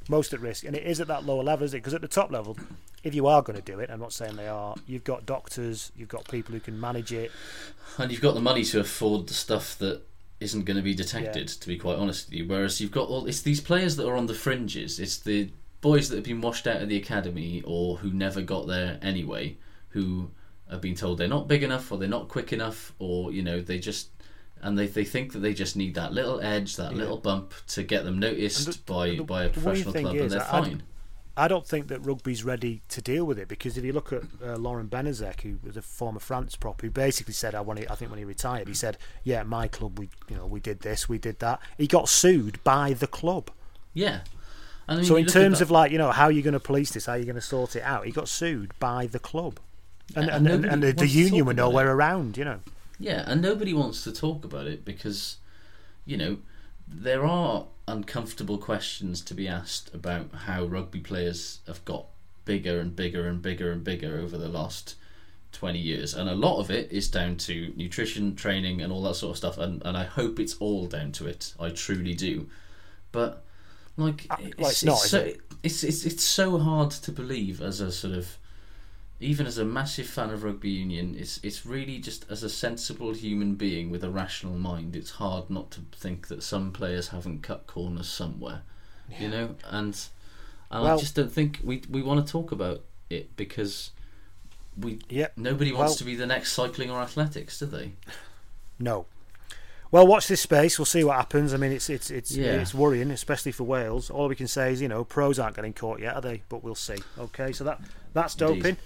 Most at risk, and it is at that lower level, is it? Because at the top level, if you are going to do it, I'm not saying they are. You've got doctors, you've got people who can manage it. And you've got the money to afford the stuff that isn't going to be detected, to be quite honest with you. Whereas you've got all it's these players that are on the fringes. It's the boys that have been washed out of the academy or who never got there anyway, who have been told they're not big enough or they're not quick enough or you know they just and they, they think that they just need that little edge, that Yeah. little bump to get them noticed the- by the- by a professional club, is, and they're I- fine. I don't think that rugby's ready to deal with it because if you look at uh, Laurent Bénézech, who was a former France prop, who basically said, "I want," I think when he retired, he said, "Yeah, my club, we, you know, we did this, we did that." He got sued by the club. Yeah. I mean, so in terms of like, you know, how are you going to police this? How are you going to sort it out? He got sued by the club, and Yeah, and, and and, and the, the union were nowhere it. around. You know. Yeah, and nobody wants to talk about it because, you know, there are uncomfortable questions to be asked about how rugby players have got bigger and bigger and bigger and bigger over the last 20 years. And a lot of it is down to nutrition, training, and all that sort of stuff. And, and I hope it's all down to it. I truly do. But, like, uh, it's, well, it's not, so, it? It's, it's, it's so hard to believe as a sort of even as a massive fan of rugby union, it's it's really just as a sensible human being with a rational mind, it's hard not to think that some players haven't cut corners somewhere, you know, and and I just don't think we we want to talk about it because we Yeah, nobody wants well- to be the next cycling or athletics, do they? No. Well, watch this space. We'll see what happens. I mean, it's it's it's Yeah. it's worrying, especially for Wales. All we can say is, you know, pros aren't getting caught yet, are they? But we'll see. Okay, so that that's Indeed.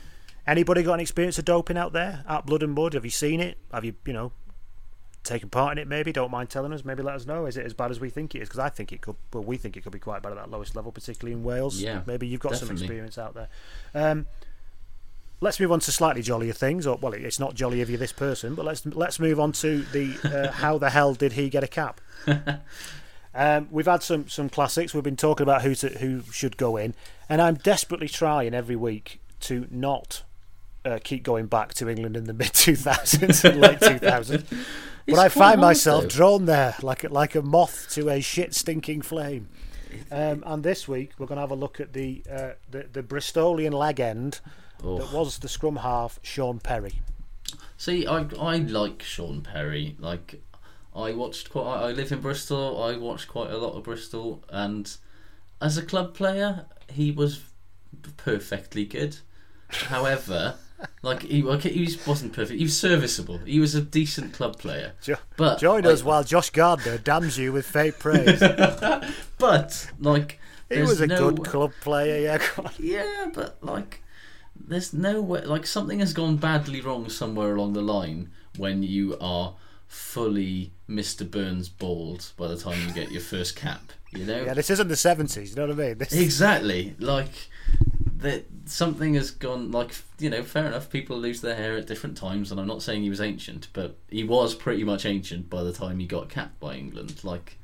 Anybody got an experience of doping out there? At Blood and Mud, have you seen it? Have you, you know, taken part in it? Maybe. Don't mind telling us. Maybe let us know. Is it as bad as we think it is? Because I think it could. Well, we think it could be quite bad at that lowest level, particularly in Wales. Yeah, Maybe you've got some experience out there. Um, let's move on to slightly jollier things. Or well, it's not jolly if you're this person, but let's let's move on to the uh, how the hell did he get a cap? um, we've had some some classics. We've been talking about who to, who should go in, and I'm desperately trying every week to not uh, keep going back to England in the mid 2000s and late 2000s. But I find myself though. drawn there like a, like a moth to a shit stinking flame. Um, and this week we're going to have a look at the uh, the, the Bristolian leg end that was the scrum half Shaun Perry. See, I I like Shaun Perry. Like, I watched quite. I I live in Bristol. I watched quite a lot of Bristol, and as a club player, he was perfectly good. However, like he, okay, he was, wasn't perfect. He was serviceable. He was a decent club player. Jo- But Join like, us while Josh Gardner damns you with fake praise. But like, he was a no, good club player, yeah. Yeah, but like, there's no way. Like something has gone badly wrong somewhere along the line when you are fully Mr. Burns bald by the time you get your first cap. You know. Yeah, this isn't the 70s, you know what I mean? This Exactly. Like that something has gone like you know, fair enough, people lose their hair at different times and I'm not saying he was ancient, but he was pretty much ancient by the time he got capped by England. Like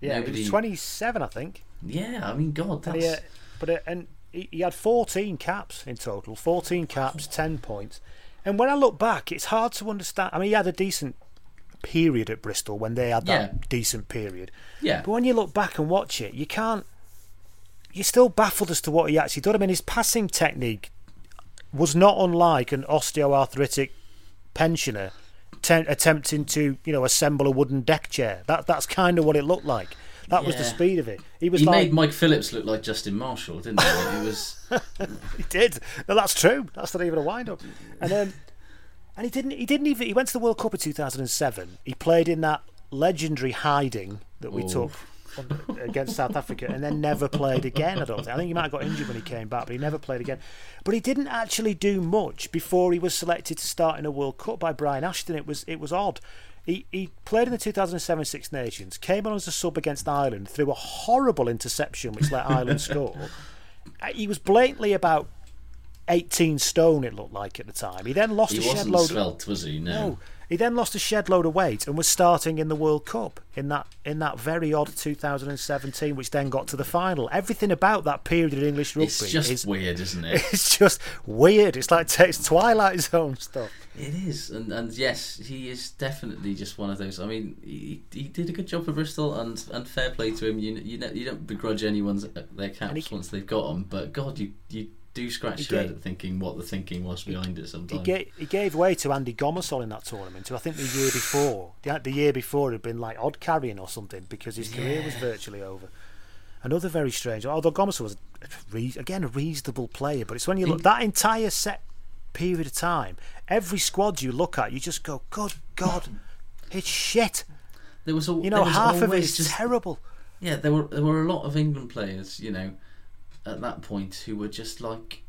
Yeah, nobody he was 27, I think. Yeah, I mean god, And that's he, uh, but uh, and he, he had 14 caps in total, 14 caps, 10 points. And when I look back, it's hard to understand. I mean, he had a decent period at Bristol when they had that Yeah. decent period. Yeah. But when you look back and watch it, you can't. You're still baffled as to what he actually did. I mean, his passing technique was not unlike an osteoarthritic pensioner te- attempting to, you know, assemble a wooden deck chair. That that's kind of what it looked like. That was the speed of it. He was he like made Mike Phillips look like Justin Marshall, didn't he? It was he did. No, that's true. That's not even a wind up. And um, and he didn't. He didn't even. He went to the World Cup in 2007. He played in that legendary hiding that we Oh. took against South Africa, and then never played again. I don't think. I think he might have got injured when he came back, but he never played again. But he didn't actually do much before he was selected to start in a World Cup by Brian Ashton. It was it was odd. He, he played in the 2007 Six Nations, came on as a sub against Ireland, threw a horrible interception which let Ireland score. He was blatantly about 18 stone, it looked like at the time. He then lost he a shed load. svelte, was he? No. No, he then lost a shed load of weight and was starting in the World Cup in that in that very odd 2017, which then got to the final. Everything about that period in English rugby It's just is weird, isn't it? it's just weird. It's like it's Twilight Zone stuff. It is, and and yes, he is definitely just one of those. I mean, he, he did a good job for Bristol, and, and fair play to him. You you, know, you don't begrudge anyone's uh, their caps once they've got them, but God, you you do scratch He your head at thinking what the thinking was behind it He sometimes. gave, he gave way to Andy Gomersall in that tournament, who I think the year before, the, the year before had been like odd carrying or something because his career was virtually over. Another very strange. Although Gomersall was a re- again a reasonable player, but it's when you look that entire set period of time, every squad you look at, you just go, "Good God, it's shit." There was a, You know, half of it's just, terrible. Yeah, there were there were a lot of England players, you know, at that point who were just like.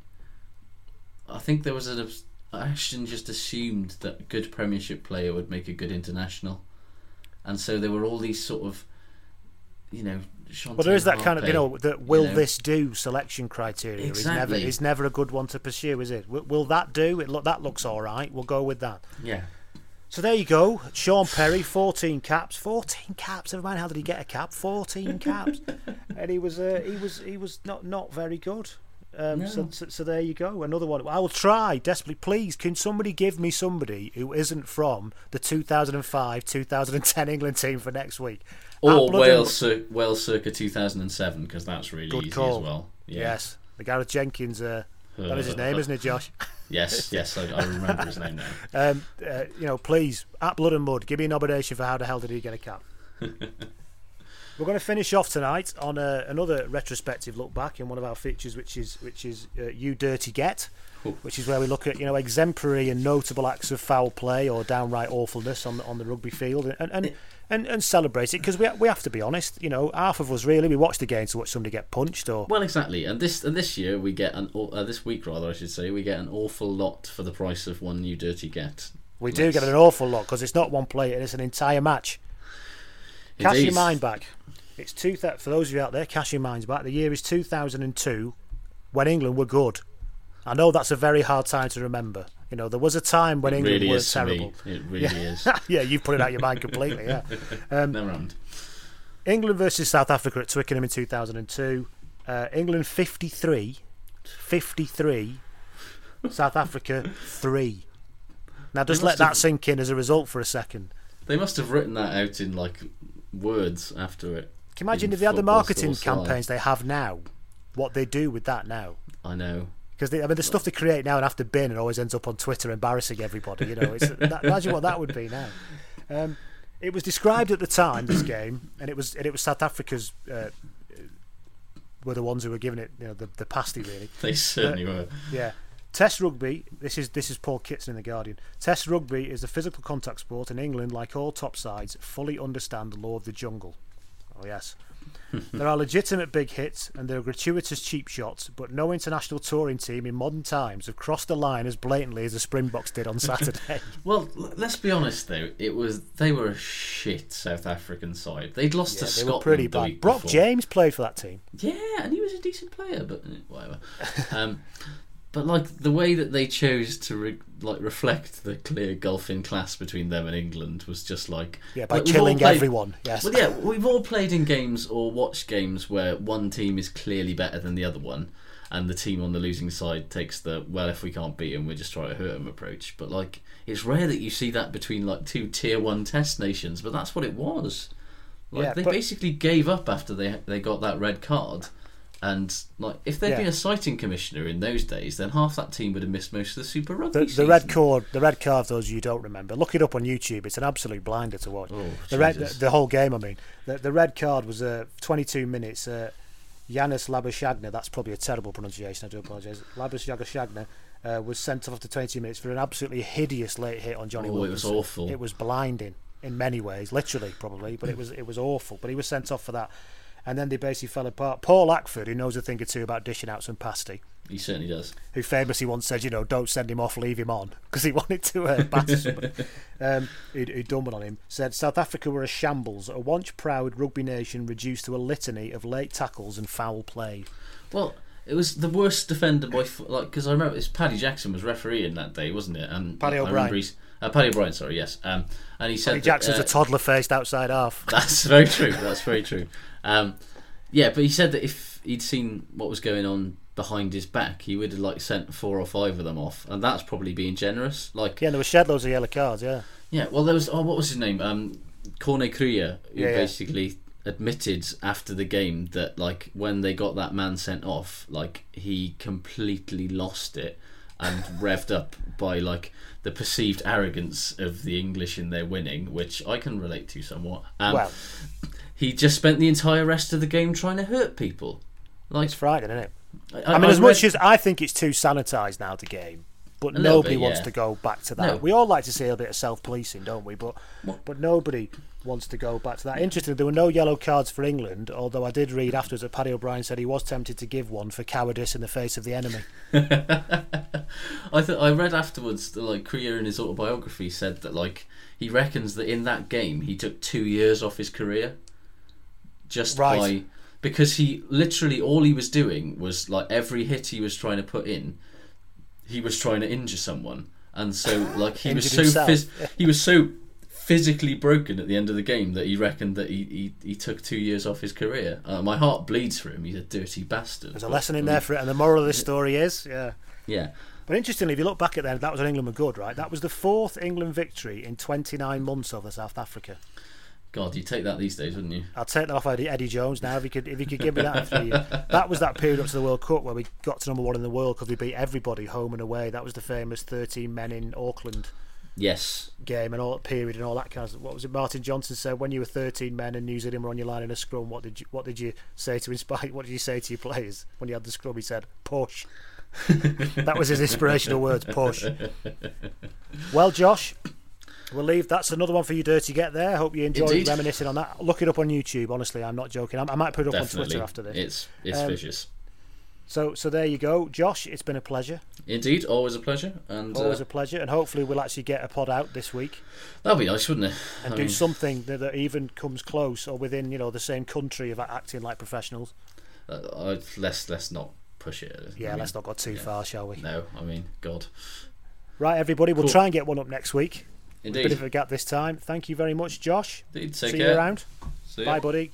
I think there was an Ashton just assumed that a good Premiership player would make a good international, and so there were all these sort of, you know, But there is that kind of you know that will know. this do selection criteria is never Exactly. is never a good one to pursue, is it? Will, will that do? It look that looks all right. We'll go with that. Yeah. So there you go. Shaun Perry, 14 caps. 14 caps. Never mind how did he get a cap? 14 caps. and he was uh, he was he was not not very good. Um, No. so, so, so there you go. Another one. I will try desperately. Please, can somebody give me somebody who isn't from the 2005 2010 England team for next week? Or At Blood and- Wales, cir- Wales circa 2007, because that's really Good easy call. as well. Yeah. Yes, the Gareth Jenkins. Uh, that is his name, isn't it, Josh? Yes, yes, I, I remember his name now. Um, uh, you know, please, at Blood and Mud, give me a nomination for how the hell did he get a cap? We're going to finish off tonight on uh, another retrospective look back in one of our features, which is which is uh, you dirty get, which is where we look at you know exemplary and notable acts of foul play or downright awfulness on the, on the rugby field and and, and, and celebrate it because we we have to be honest. You know, half of us really we watch the game to watch somebody get punched or Well, exactly, and this and this year we get an uh, this week rather I should say we get an awful lot for the price of one you dirty get. we do get an awful lot because it's not one player; it's an entire match. Cash Indeed. your mind back. It's two th- for those of you out there. Cash your minds back. The year is 2002, when England were good. I know that's a very hard time to remember. You know, there was a time when It England really me. terrible. It really yeah. is. yeah, you've put it out your mind completely. Yeah. Um, Never mind. England versus South Africa at Twickenham in 2002. Uh, England 53, 53, South Africa three. Now just let must that have- sink in as a result for a second. They must have written that out in like words after it. Can you imagine if they had the marketing campaigns they have now? What they do with that now? I know. Because I mean, the stuff they create now and have to bin and always ends up on Twitter embarrassing everybody. You know, it's, that, imagine what that would be now. Um, it was described at the time this game, and it was and it was South Africa's uh, were the ones who were giving it you know the the pasty really. They certainly Uh, were. Yeah. Test rugby. This is this is Paul Kitson in the Guardian. Test rugby is a physical contact sport and England. Like all top sides, fully understand the law of the jungle. Oh yes. There are legitimate big hits and there are gratuitous cheap shots, but no international touring team in modern times have crossed the line as blatantly as the Springboks did on Saturday. Well, let's be honest though. It was they were a shit South African side. They'd lost Yeah, to they Scotland were pretty bad. Brock before. James played for that team. Yeah, and he was a decent player, but eh, whatever. um, but like the way that they chose to re- like reflect the clear golfing class between them and England was just like Yeah, by like, killing played- everyone, yes. Well, yeah, we've all played in games or watched games where one team is clearly better than the other one, and the team on the losing side takes the well, if we can't beat them, we just try to hurt them approach. But like, it's rare that you see that between like two tier one test nations, but that's what it was. Like Yeah, they but- basically gave up after they they got that red card. And like, if there'd Yeah. been a citing commissioner in those days, then half that team would have missed most of the Super Rugby The, the red card, the red card. for Those you don't remember, look it up on YouTube. It's an absolute blinder to watch. the red, the, the whole game. I mean, the, the red card was uh, 22 minutes. Uh, Jannes Labuschagne, that's probably a terrible pronunciation. I do apologise. Labuschagne uh, was sent off after 22 minutes for an absolutely hideous late hit on Jonny Oh, it was awful. It was blinding in many ways, literally probably, but it was it was awful. But he was sent off for that, and then they basically fell apart. Paul Ackford, who knows a thing or two about dishing out some pasty, He certainly does. who famously once said, you know, don't send him off, leave him on, because he wanted to uh, batter somebody um, who'd, who'd done one on him, said South Africa were a shambles, a once proud rugby nation reduced to a litany of late tackles and foul play. Well, it was the worst defender by like because I remember it's Paddy Jackson was refereeing that day, wasn't it? And Paddy O'Brien. Uh, Paddy O'Brien, sorry, yes. Um, and he said Paddy that, Jackson's uh, a toddler faced outside half. That's very true. That's very true. Um, yeah, but he said that if he'd seen what was going on behind his back, he would have like sent four or five of them off, and that's probably being generous. Like, Yeah, there were shed loads of yellow cards, yeah. yeah, well, there was. Oh, what was his name? Um, Corne Krige, who Yeah, yeah. basically admitted after the game that like when they got that man sent off, like he completely lost it and revved up by like the perceived arrogance of the English in their winning, which I can relate to somewhat. Um, Well. He just spent the entire rest of the game trying to hurt people. Like it's frightening, isn't it? I, I, mean, I as much as I think it's too sanitised now, the game, but A nobody bit, wants yeah. to go back to that. No. We all like to see a bit of self policing, don't we? But but nobody wants to go back to that. Interesting, there were no yellow cards for England, although I did read afterwards that Paddy O'Brien said he was tempted to give one for cowardice in the face of the enemy. I th- I read afterwards that like Krige in his autobiography said that like he reckons that in that game he took two years off his career just Right. by because he literally all he was doing was like every hit he was trying to put in he was trying to injure someone and so like he was so phys- he was so physically broken at the end of the game that he reckoned that he, he, he took two years off his career uh, my heart bleeds for him he's a dirty bastard There's a lesson in there for it, and the moral of this story is, yeah. yeah But interestingly, if you look back at that, that was when England were good, right? That was the fourth England victory in 29 months over South Africa. God you take that these days wouldn't you I'll take that off Eddie, Eddie Jones now. If he could, if you could give me that. That was that period up to the World Cup where we got to number one in the world because we beat everybody home and away. That was the famous 13 men in Auckland yes game and all that period and all that kind of. What was it? Martin Johnson said when you were 13 men and New Zealand were on your line in a scrum. What did you What did you say to inspire? What did you say to your players when you had the scrum? He said, "Push." that was his inspirational words. Push. Well, Josh, we'll leave. That's another one for you, Dirty Get there. Hope you enjoyed Indeed. reminiscing on that. Look it up on YouTube. Honestly, I'm not joking. I, I might put it up on Twitter after this. It's it's Um, vicious. So, so there you go, Josh. It's been a pleasure. Indeed, always a pleasure, and Always uh, a pleasure, and hopefully we'll actually get a pod out this week that'd be nice, wouldn't it? and I do mean, something that, that even comes close or within you know the same country of acting like professionals. uh, let's let's not push it. Yeah, I mean, let's not go too yeah. far, shall we? No, I mean, God. Right, everybody, we'll Cool. try and get one up next week. Indeed. Bit of a gap this time. Thank you very much, Josh. Indeed, take See you around. See ya. Bye, buddy.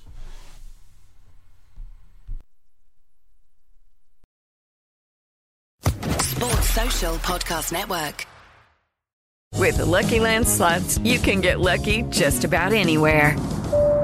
Sports Social Podcast Network. With the Lucky Land slots, you can get lucky just about anywhere.